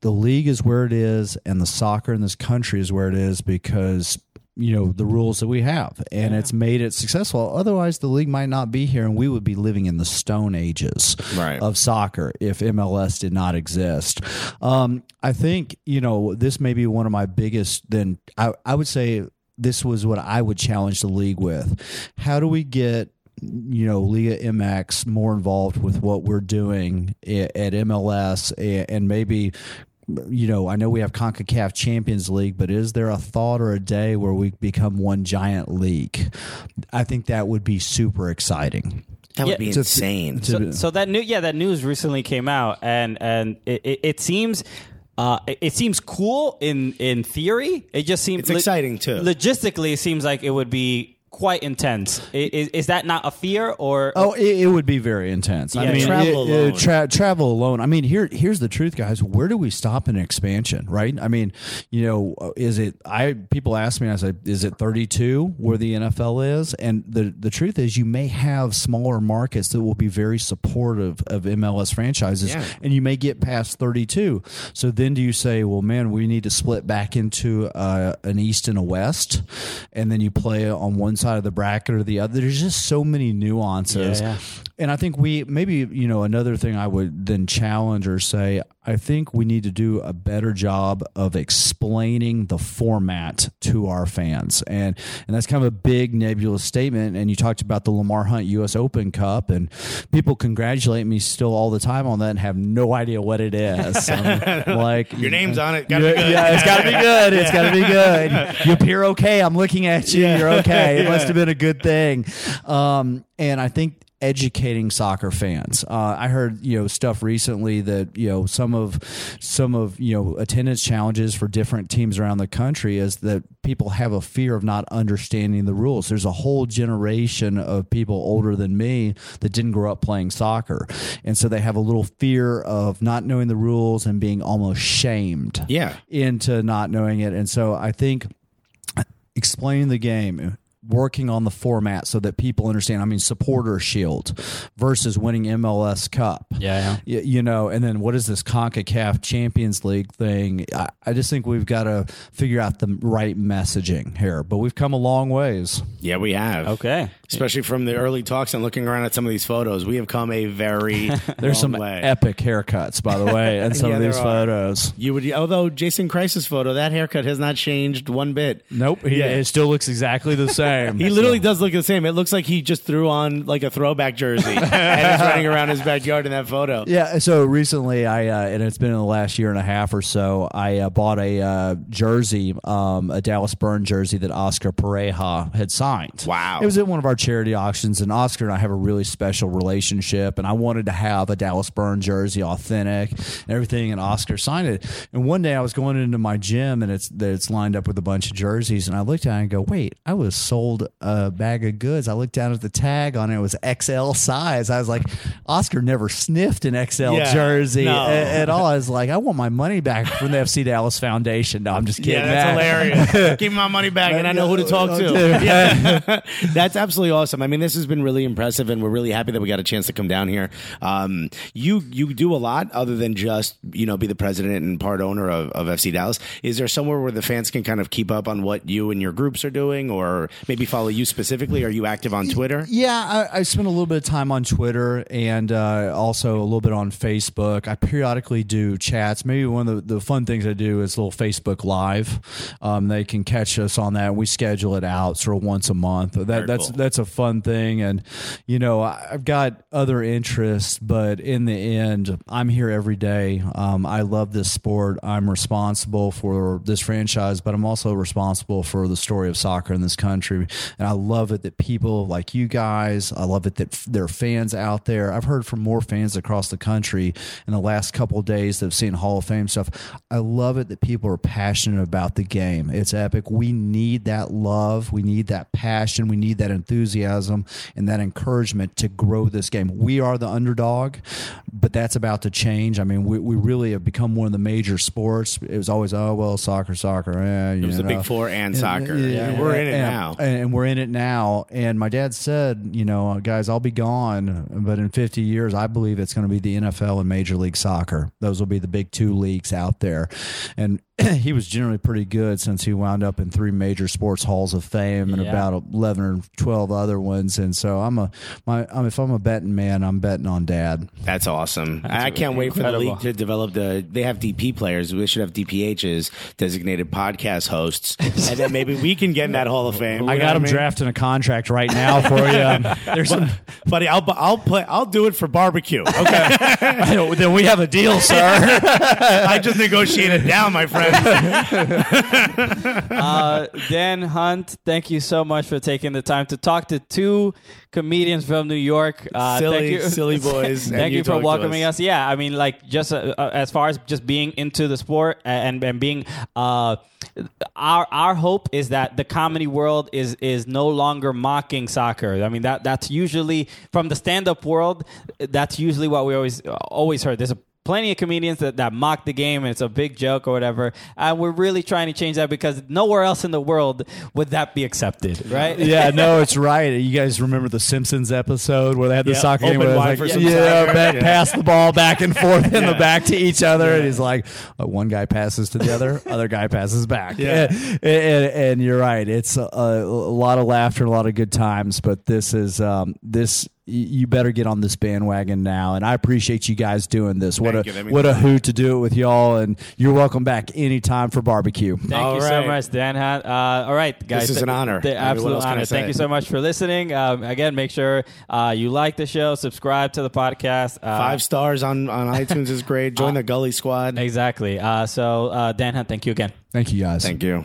The league is where it is and the soccer in this country is where it is because you know the rules that we have and it's made it successful otherwise the league might not be here and we would be living in the stone ages Right. of soccer if MLS did not exist. Um, I think you know this may be one of my biggest. Then I, I would say this was what I would challenge the league with. How do we get you know Liga MX more involved with what we're doing at MLS and maybe you know, I know we have CONCACAF Champions League, but is there a thought or a day where we become one giant league? I think that would be super exciting. That would Yeah, be to- insane. So, so that new yeah that news recently came out and and it, it, it seems uh, it, it seems cool in in theory. It just seems It's exciting, too. Logistically, it seems like it would be quite intense. I- Is, is that not a fear or? Oh, it, it would be very intense. I Yeah, mean, travel it- it- alone. tra- travel alone. I mean, here, here's the truth, guys. Where do we stop an expansion? Right? I mean, you know, is it? I people ask me, I say, is it 32 where the NFL is? And the the truth is, you may have smaller markets that will be very supportive of MLS franchises, Yeah. and you may get past 32. So then, do you say, well, man, we need to split back into uh, an East and a West, and then you play on one side of the bracket or the other? There's just so many nuances. Yeah, yeah. And I think we maybe you know another thing I would then challenge or say I think we need to do a better job of explaining the format to our fans and and that's kind of a big nebulous statement and you talked about the Lamar Hunt US Open Cup and people congratulate me still all the time on that and have no idea what it is I'm like Your name's on it. Gotta yeah, be good. yeah, it's got to be good. It's got to be good. You appear okay. I'm looking at you. You're okay. It must have been a good thing. Um, and I think educating soccer fans. Uh, I heard you know stuff recently that you know some of some of you know attendance challenges for different teams around the country is that people have a fear of not understanding the rules. There's a whole generation of people older than me that didn't grow up playing soccer, and so they have a little fear of not knowing the rules and being almost shamed Yeah. into not knowing it. And so I think explaining the game, working on the format so that people understand. I mean, supporter shield versus winning MLS Cup. Yeah, Y- You know, and then what is this CONCACAF Champions League thing? I, I just think we've got to figure out the right messaging here, but we've come a long ways. Yeah, we have. okay. Especially from the early talks and looking around at some of these photos, we have come a very There's long some way. epic haircuts, by the way, in some Yeah, of these photos. You would, although Jason Kreis's photo, that haircut has not changed one bit. Nope, he, Yeah. it still looks exactly the same. He literally does look the same. It looks like he just threw on like a throwback jersey and is running around his backyard in that photo. Yeah. So recently, I uh, and it's been in the last year and a half or so. I uh, bought a uh, jersey, um, a Dallas Burn jersey that Oscar Pareja had signed. Wow. It was at one of our charity auctions, and Oscar and I have a really special relationship. And I wanted to have a Dallas Burn jersey, authentic, and everything. And Oscar signed it. And one day I was going into my gym, and it's that it's lined up with a bunch of jerseys, and I looked at it and go, "Wait, I was sold a bag of goods." I looked down at the tag on it; it was XL size. I was like, Oscar never sniffed an XL Yeah, jersey no. a- at all. I was like, I want my money back from the FC Dallas Foundation. No, I'm just kidding. Yeah, that's hilarious. Give me my money back, and I know who to talk to. Yeah. that's absolutely awesome. I mean, this has been really impressive, and we're really happy that we got a chance to come down here. Um, you you do a lot other than just you know be the president and part owner of, of FC Dallas. Is there somewhere where the fans can kind of keep up on what you and your groups are doing, or maybe follow you specifically? Are you active on Twitter? Yeah, I, I spend a little bit of time on Twitter and uh, also a little bit on Facebook. I periodically do chats. Maybe one of the, the fun things I do is a little Facebook Live. Um, they can catch us on that. We schedule it out sort of once a month. That, that's cool. that's a fun thing. And you know, I- I've got other interests, but in the end, I'm here every day. Um, I love this sport. I'm responsible for this franchise, but I'm also responsible for the story of soccer in this country and I love it that people like you guys. I love it that f- there are fans out there. I've heard from more fans across the country in the last couple of days that have seen Hall of Fame stuff. I love it that people are passionate about the game. It's epic. We need that love. We need that passion. We need that enthusiasm and that encouragement to grow this game. We are the underdog, but that's about to change. I mean, we, we really have become one of the major sports. It was always, oh, well, soccer, soccer. Eh, It was the Big Four and soccer. yeah, we're in it and, now. and we're in it now. And my dad said, you know, uh, guys, I'll be gone, but in 50 years, I believe it's going to be the NFL and Major League Soccer. Those will be the big two leagues out there. And he was generally pretty good since he wound up in three major sports halls of fame and Yeah. about 11 or 12 other ones. And so I'm a, my, I'm, if I'm a betting man, I'm betting on dad. That's awesome. I can't wait for the league to develop the. They have DP players. We should have DPHs, designated podcast hosts, and then maybe we can get in that Hall of Fame. I got what him mean? drafting a contract right now for you. There's some, buddy. I'll I'll play. I'll do it for barbecue. Okay, then we have a deal, sir. I just negotiated down, my friend. uh, Dan Hunt, thank you so much for taking the time to talk to two comedians from New York. Uh, Silly- thank you. silly boys, thank you you, for welcoming us. us. Yeah, I mean, like just uh, uh, as far as just being into the sport and and being. Uh, our our hope is that the comedy world is is no longer mocking soccer. I mean that that's usually from the stand up world. That's usually what we always always heard. There's a plenty of comedians that, that mock the game and it's a big joke or whatever. And we're really trying to change that because nowhere else in the world would that be accepted, right? yeah, no, it's right. You guys remember the Simpsons episode where they had the Yeah, soccer game where it was like, yeah, yeah. Yeah. pass the ball back and forth in the back to each other, and he's like, uh, one guy passes to the other, other guy passes back. Yeah. and, and, and you're right. It's a, a lot of laughter, and a lot of good times, but this is um, this. Y- You better get on this bandwagon now, and I appreciate you guys doing this. What Thank a you. What a a lot. hoot to do it with y'all, and you're welcome back anytime for barbecue. Thank All you so much, Dan Hunt. Uh, all right, guys. This is an honor. The I absolute else can I honor. Thank you so much for listening. Um, again, make sure uh, you like the show, subscribe to the podcast. Uh, Five stars on, on iTunes is great. Join the Gully Squad. Exactly. Uh, so, uh, Dan Hunt, thank you again. Thank you, guys. Thank you.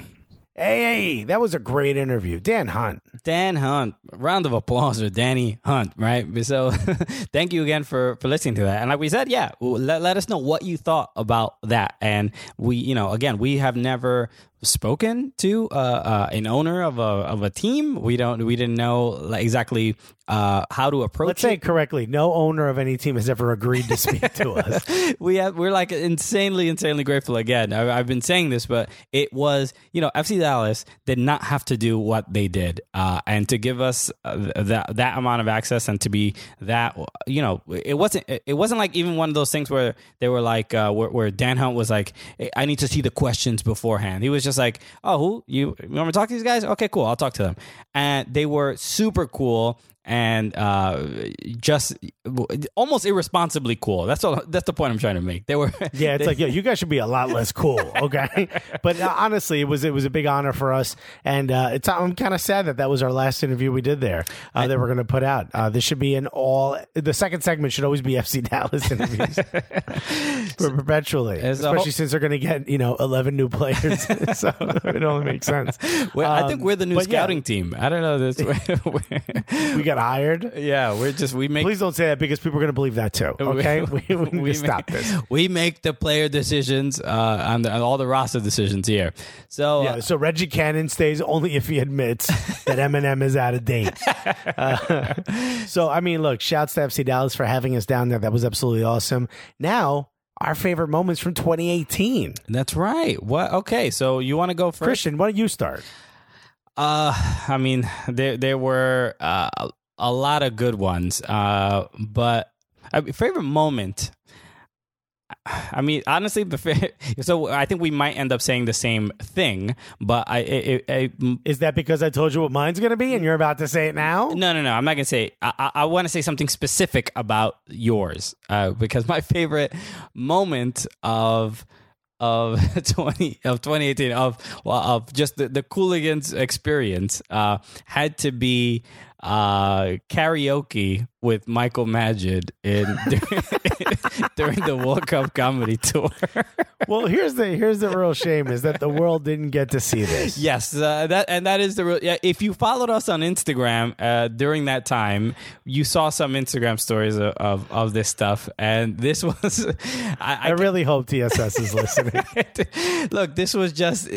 Hey, that was a great interview, Dan Hunt. Dan Hunt. Round of applause for Danny Hunt, right? So, thank you again for for listening to that. And like we said, yeah, let, let us know what you thought about that. And we, you know, again, we have never spoken to uh, uh, an owner of a of a team. We don't. We didn't know exactly uh, how to approach Let's say it. it correctly. No owner of any team has ever agreed to speak to us. we have we're like insanely insanely grateful again I, i've been saying this but it was you know fc dallas did not have to do what they did uh, and to give us uh, that that amount of access and to be that you know it wasn't it wasn't like even one of those things where they were like uh, where, where dan hunt was like i need to see the questions beforehand he was just like oh who? You, you want me to talk to these guys? Okay cool i'll talk to them. And they were super cool and uh, just almost irresponsibly cool. That's all. That's the point I'm trying to make. They were. Yeah, it's like, yeah, you guys should be a lot less cool, okay? but uh, honestly, it was it was a big honor for us, and uh, it's I'm kind of sad that that was our last interview we did there uh, that we're going to put out. Uh, this should be an all. The second segment should always be FC Dallas interviews perpetually, especially whole- since they're going to get you know 11 new players, so it only makes sense. Well, I Um, think we're the new but yeah, scouting team. I don't know this. we got hired. yeah, we're just we make. Please don't say that because people are going to believe that too. Okay, we, we, make- stop this. We make the player decisions uh, on, the, on all the roster decisions here. So Yeah, uh, so Reggie Cannon stays only if he admits that Eminem is out of date. Uh, so, I mean, look, shouts to FC Dallas for having us down there. That was absolutely awesome. Now, our favorite moments from 2018. that's right. What? Okay, so you want to go first? Christian, why don't you start? Uh, I mean, there there were uh, a lot of good ones. Uh, but uh, favorite moment. I mean, honestly, the fa- so I think we might end up saying the same thing. But I, it, it, it, Is that because I told you what mine's going to be and you're about to say it now? no, no, no. I'm not gonna say. I, I, I want to say something specific about yours uh, because my favorite moment of of 20 of 2018 of well, of just the, the Cooligans experience uh, had to be uh, karaoke with Michael Magid in during the World Cup comedy tour. well, here's the here's the real shame is that the world didn't get to see this. yes, uh, that and that is the real. Yeah, if you followed us on Instagram uh, during that time, you saw some Instagram stories of of, of this stuff, and this was. I, I really hope TSS is listening. Look, this was just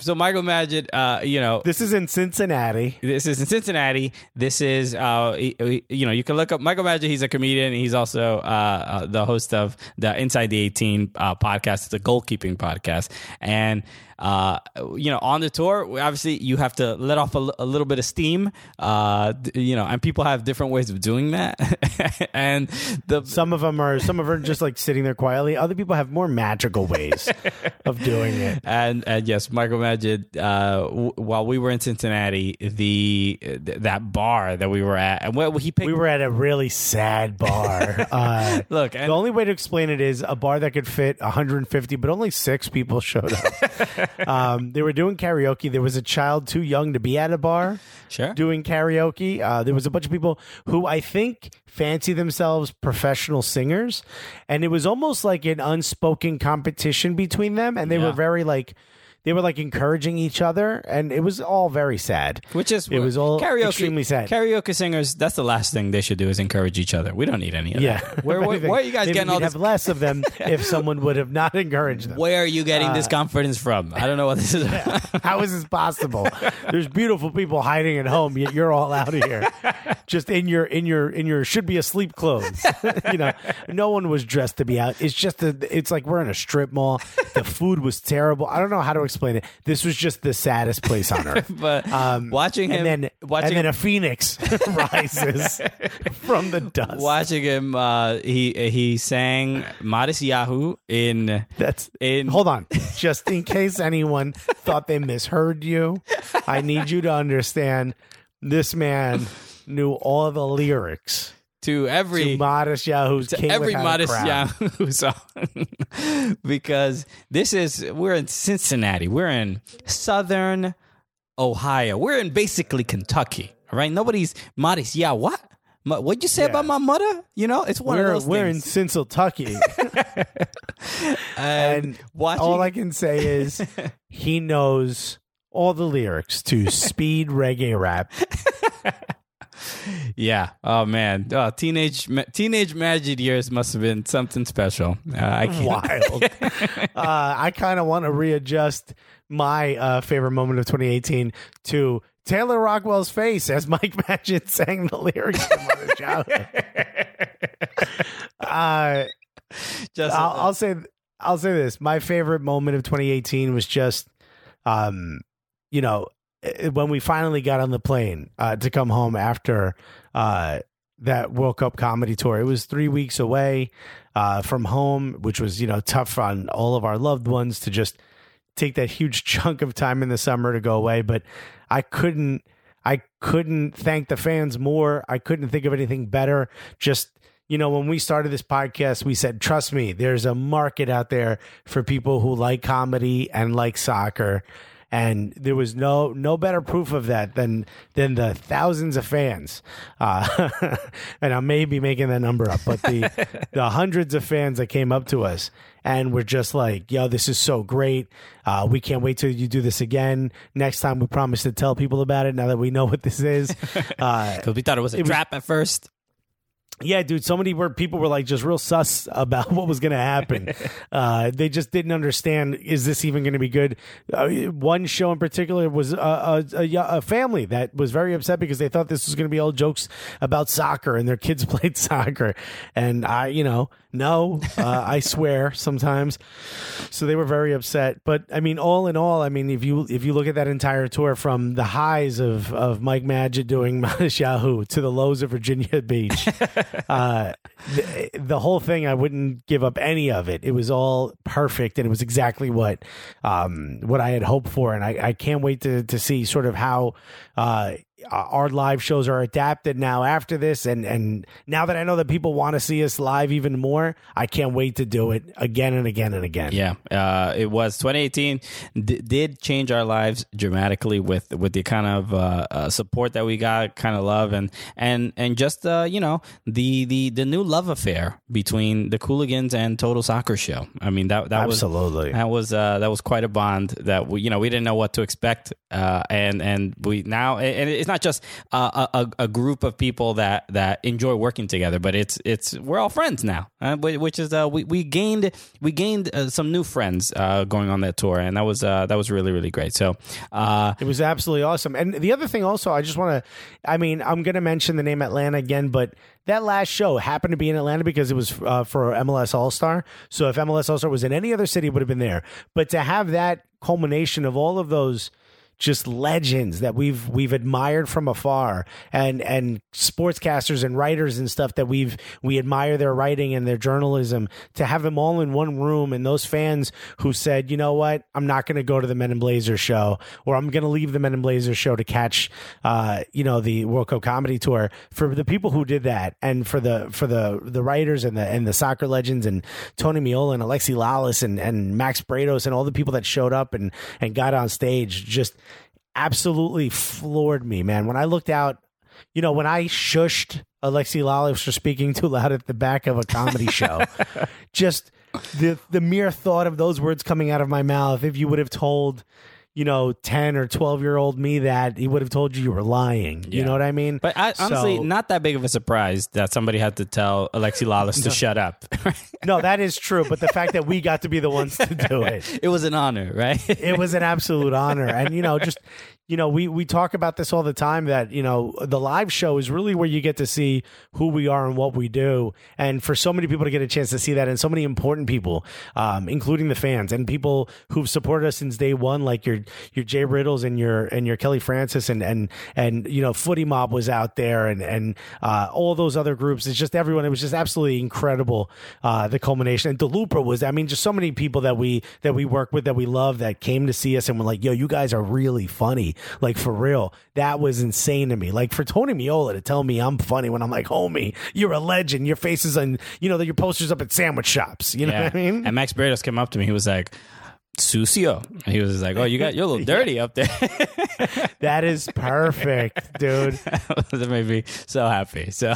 so Michael Magid. Uh, you know, this is in Cincinnati. This is in Cincinnati. This is, uh, you know, you can look up Michael Magid. He's a comedian. He's also uh, uh, the host of the Inside the 18 uh, podcast. It's a goalkeeping podcast, and uh, you know, on the tour, obviously you have to let off a, a little bit of steam, uh, you know, and people have different ways of doing that. and the some of them are some of them are just like sitting there quietly. Other people have more magical ways of doing it. And, and yes, Michael Magid, uh, w- while we were in Cincinnati, the that bar that we were at, and well, he picked, we were at a really sad bar. Uh, Look, the only way to explain it is a bar that could fit 150, but only six people showed up um, they were doing karaoke. There was a child too young to be at a bar sure. doing karaoke. Uh, there was a bunch of people who I think fancy themselves professional singers. And it was almost like an unspoken competition between them. And they Yeah. were very like, they were like encouraging each other. And it was all very sad. Which is it was all karaoke, extremely sad. Karaoke singers. That's the last thing they should do is encourage each other. We don't need any of yeah. that. Where, where, where are you guys Maybe getting all this? have less of them if someone would have not encouraged them. Where are you getting Uh, this confidence from? I don't know what this is. How is this possible? There's beautiful people hiding at home, yet you're all out of here, just in your in your in your should be asleep clothes. you know, no one was dressed to be out. It's just a, it's like we're in a strip mall. The food was terrible. I don't know how to explain it. This was just the saddest place on earth. but watching him, and then watching and then a phoenix rises from the dust. watching him, uh, he he sang "Modest Yahoo" in That's in Hold on. Just in case anyone thought they misheard you, I need you to understand this man knew all the lyrics to every to Modest Yahoo's to every modest. Yahoo song because this is we're in Cincinnati, we're in Southern Ohio, we're in basically Kentucky. All right, nobody's modest. Yeah, what? What'd you say Yeah. about my mother? You know, it's one We're, of those we're in things. Cincinnati. and and all I can say is he knows all the lyrics to speed reggae rap. Yeah. Oh man, oh, teenage ma- teenage Magic years must have been something special. Uh, I can't. Wild. uh, I kind of want to readjust my uh, favorite moment of 2018 to Taylor Rockwell's face as Mike Magid sang the lyrics to Mother Child. uh, Just I'll, I'll say I'll say this. My favorite moment of 2018 was just, um, you know, when we finally got on the plane uh, to come home after uh, that World Cup comedy tour. It was three weeks away uh, from home, which was you know tough on all of our loved ones to just take that huge chunk of time in the summer to go away. But I couldn't. I couldn't thank the fans more. I couldn't think of anything better. Just you know, when we started this podcast, we said, trust me, there's a market out there for people who like comedy and like soccer. And there was no no better proof of that than than the thousands of fans, uh, and I may be making that number up, but the the hundreds of fans that came up to us and were just like, "Yo, this is so great! Uh, we can't wait till you do this again. Next time, we promise to tell people about it. Now that we know what this is, uh, because we thought it was a it was- trap at first. Yeah, dude. So many were people were like just real sus about what was going to happen. uh, they just didn't understand. Is this even going to be good? Uh, one show in particular was a, a, a, a family that was very upset because they thought this was going to be all jokes about soccer and their kids played soccer. And I, you know, no, uh, I swear sometimes. So they were very upset. But I mean, all in all, I mean, if you if you look at that entire tour from the highs of of Mike Magid doing Modest Yahoo to the lows of Virginia Beach uh, the, the whole thing, I wouldn't give up any of it. It was all perfect, and it was exactly what um, what I had hoped for. And I, I can't wait to to see sort of how uh, our live shows are adapted now after this and and now that I know that people want to see us live even more I can't wait to do it again and again and again Yeah, uh, it was 2018 d- did change our lives dramatically with with the kind of uh, uh, support that we got, kind of love, and and and just uh, you know the the the new love affair between the Cooligans and Total Soccer Show. I mean that that was Absolutely. was that was uh, that was quite a bond that we you know we didn't know what to expect, uh, and and we now and it's not just a, a group of people that that enjoy working together, but it's it's we're all friends now, uh, which is uh, we we gained we gained uh, some new friends uh, going on that tour, and that was uh, that was really really great. So It was absolutely awesome. And the other thing also, I just want to, I mean, I'm going to mention the name Atlanta again, but that last show happened to be in Atlanta because it was uh, for MLS All Star. So if MLS All Star was in any other city, it would have been there. But to have that culmination of all of those just legends that we've we've admired from afar. And and sportscasters and writers and stuff that we've we admire their writing and their journalism to have them all in one room and those fans who said you know what? I'm not going to go to the Men in Blazers show or I'm going to leave the Men in Blazers show to catch uh you know the World Cup comedy tour. For the people who did that and for the for the the writers and the and the soccer legends and Tony Meola and Alexi Lalas and and Max Bretos and all the people that showed up and and got on stage just absolutely floored me, man. When I looked out, you know, when I shushed Alexi Lalas for speaking too loud at the back of a comedy show, just the the mere thought of those words coming out of my mouth, if you would have told, you know, 10 or 12 year old me that, he would have told you you were lying. You know what I mean? but I, honestly, So- not that big of a surprise that somebody had to tell Alexi Lalas to shut up. no, that is true. But the fact that we got to be the ones to do it, it was an honor, right? it was an absolute honor and you know just you know we we talk about this all the time that you know the live show is really where you get to see who we are and what we do and for so many people to get a chance to see that and so many important people um, including the fans and people who've supported us since day one like your your Jay Riddles and your and your Kelly Francis and and and you know Footy Mob was out there and and uh, all those other groups. It's just everyone it was just absolutely incredible uh, the culmination. And DeLupa was I mean just so many people that we that we work with that we love that came to see us and were like yo you guys are really funny. Like for real. That was insane to me. Like for Tony Meola to tell me I'm funny when I'm like homie you're a legend. Your face is on you know that your posters up at sandwich shops. You know what I mean? And Max Bretos came up to me. He was like, Sucio. And he was like, Oh, you got you're a little dirty up there. that is perfect dude that made me so happy. So,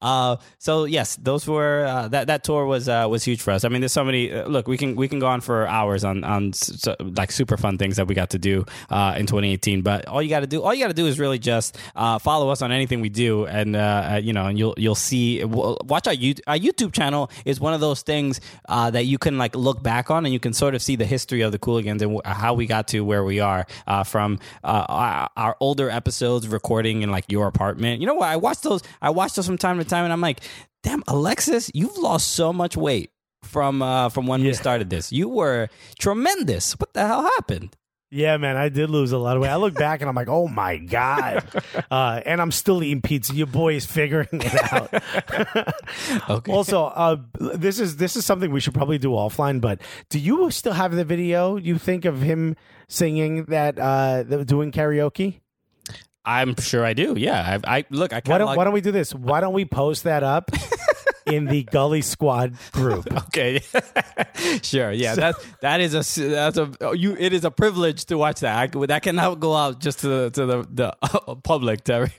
uh, so yes, those were uh, that that tour was uh, was huge for us. I mean, there's so many. Uh, look, we can we can go on for hours on on so, like super fun things that we got to do uh, in 2018. But all you got to do, all you got to do is really just uh, follow us on anything we do, and uh, uh, you know, and you'll you'll see. Watch our YouTube. Our YouTube channel is one of those things uh, that you can like look back on, and you can sort of see the history of the Cooligans and how we got to where we are uh, from uh, our, our older episodes recording in like your apartment. You know what? I watch those. I watch those from time to time, and I'm like, damn, Alexis, you've lost so much weight from uh, from when we started this. You were tremendous. What the hell happened? Yeah, man, I did lose a lot of weight. I look back and I'm like, oh my god, uh, and I'm still eating pizza. Your boy is figuring it out. Okay. Also, uh, this is this is something we should probably do offline. But do you still have the video? You think of him singing that, uh, doing karaoke? I'm sure I do. Yeah, I, I look. I Why kind don't of Why don't we do this? Why don't we post that up in the Gully Squad group? Okay, sure. Yeah, that that is a that's a you. It is a privilege to watch that. I, that cannot go out just to the to the the public. To,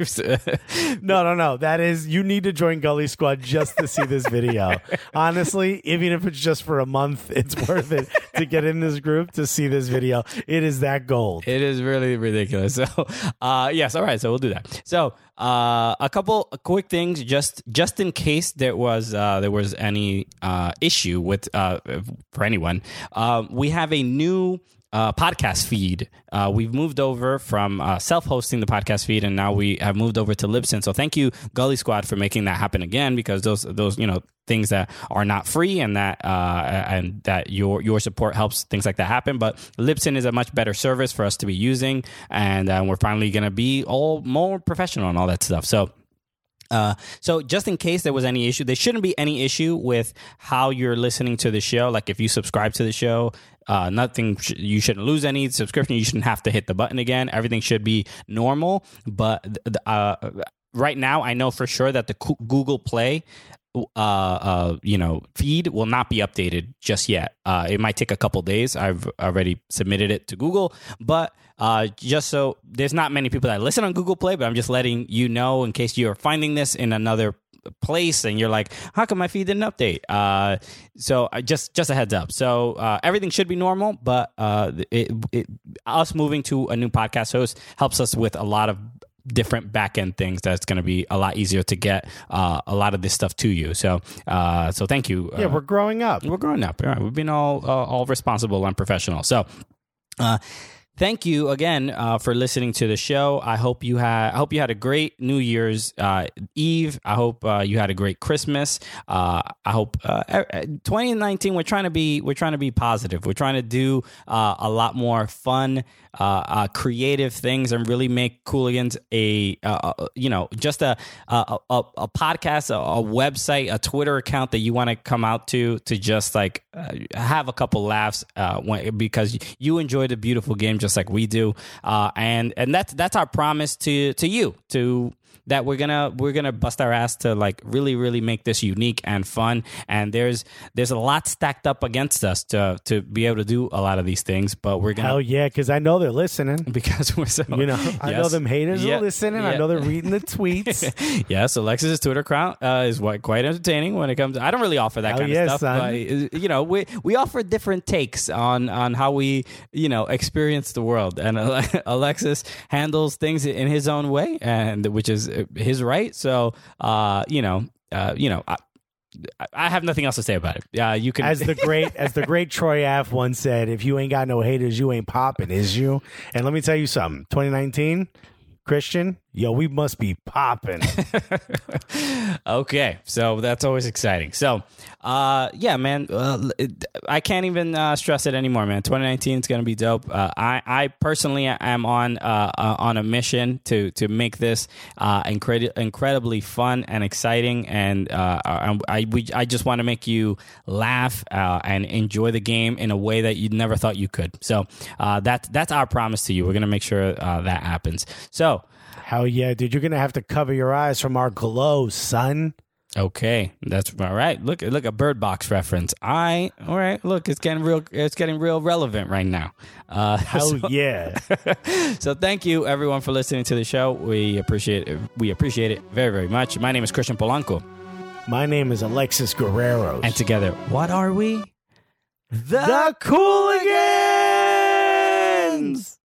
No, no, no. That is you need to join Gully Squad just to see this video. Honestly, even if it's just for a month, it's worth it to get in this group to see this video. It is that gold. It is really ridiculous. So, uh, yes, all right. So we'll do that. So, uh, a couple quick things, just just in case there was uh, there was any uh, issue with uh, for anyone. Uh, we have a new. Uh, podcast feed. Uh, we've moved over from uh, self-hosting the podcast feed, and now we have moved over to Libsyn. So thank you, Gully Squad, for making that happen again. Because those those you know things that are not free and that uh, and that your your support helps things like that happen. But Libsyn is a much better service for us to be using, and we're finally going to be all more professional and all that stuff. So. Uh, so just in case there was any issue, there shouldn't be any issue with how you're listening to the show. Like if you subscribe to the show, Uh, nothing. Sh- you shouldn't lose any subscription. You shouldn't have to hit the button again. Everything should be normal. But th- uh, right now, I know for sure that the Google Play uh, uh, you know, feed will not be updated just yet. Uh, it might take a couple days. I've already submitted it to Google, but uh, just so there's not many people that listen on Google Play, but I'm just letting you know in case you're finding this in another place and you're like, how come my feed didn't update? Uh, so I just just a heads up. So uh, everything should be normal, but uh, it, it, us moving to a new podcast host helps us with a lot of different backend things that's going to be a lot easier to get uh, a lot of this stuff to you. So, uh, so thank you. Yeah, Uh, we're growing up. we're growing up. Yeah, we've been all uh, all responsible and professional. So, uh, thank you again uh, for listening to the show. I hope you had I hope you had a great New Year's uh, Eve. I hope uh, you had a great Christmas. Uh, I hope uh, e- 2019. We're trying to be we're trying to be positive. We're trying to do uh, a lot more fun. Uh, uh, creative things and really make Cooligans a uh, uh, you know just a a, a, a podcast, a, a website, a Twitter account that you want to come out to to just like uh, have a couple laughs uh, when, because you enjoy the beautiful game just like we do, uh, and and that's that's our promise to to you to that we're gonna we're gonna bust our ass to like really really make this unique and fun and there's there's a lot stacked up against us to to be able to do a lot of these things but we're gonna Hell yeah, because I know they're listening. because we're so You know, I know them haters Yeah. are listening. I know they're reading the tweets. yes, Alexis's Twitter account uh, is what, quite entertaining when it comes. I don't really offer that Hell kind yeah, of stuff, son. but uh, you know, we we offer different takes on on how we you know experience the world, and Alexis handles things in his own way, and which is his right. So, uh, you know, uh, you know. I, I have nothing else to say about it. Uh, you can as the great as the great Troy Ave once said, if you ain't got no haters, you ain't popping, is you? And let me tell you something. 2019, Christian, yo, we must be popping. okay, so that's always exciting. So, uh, yeah, man, uh, it- I can't even uh, stress it anymore, man. 2019 is gonna be dope. Uh, I, I personally am on uh, uh, on a mission to to make this incredi- incredibly fun and exciting, and I I, we, I just want to make you laugh and enjoy the game in a way that you never thought you could. So, uh, that's that's our promise to you. We're gonna make sure that happens. So. Hell yeah, dude. You're gonna have to cover your eyes from our glow, son. Okay, that's all right. Look, look, a Bird Box reference. I all right. Look, it's getting real. It's getting real relevant right now. Uh, Hell so, yeah. so thank you everyone for listening to the show. We appreciate it. We appreciate it very very much. My name is Christian Polanco, My name is Alexis Guerrero. and together, what are we? the Cooligans!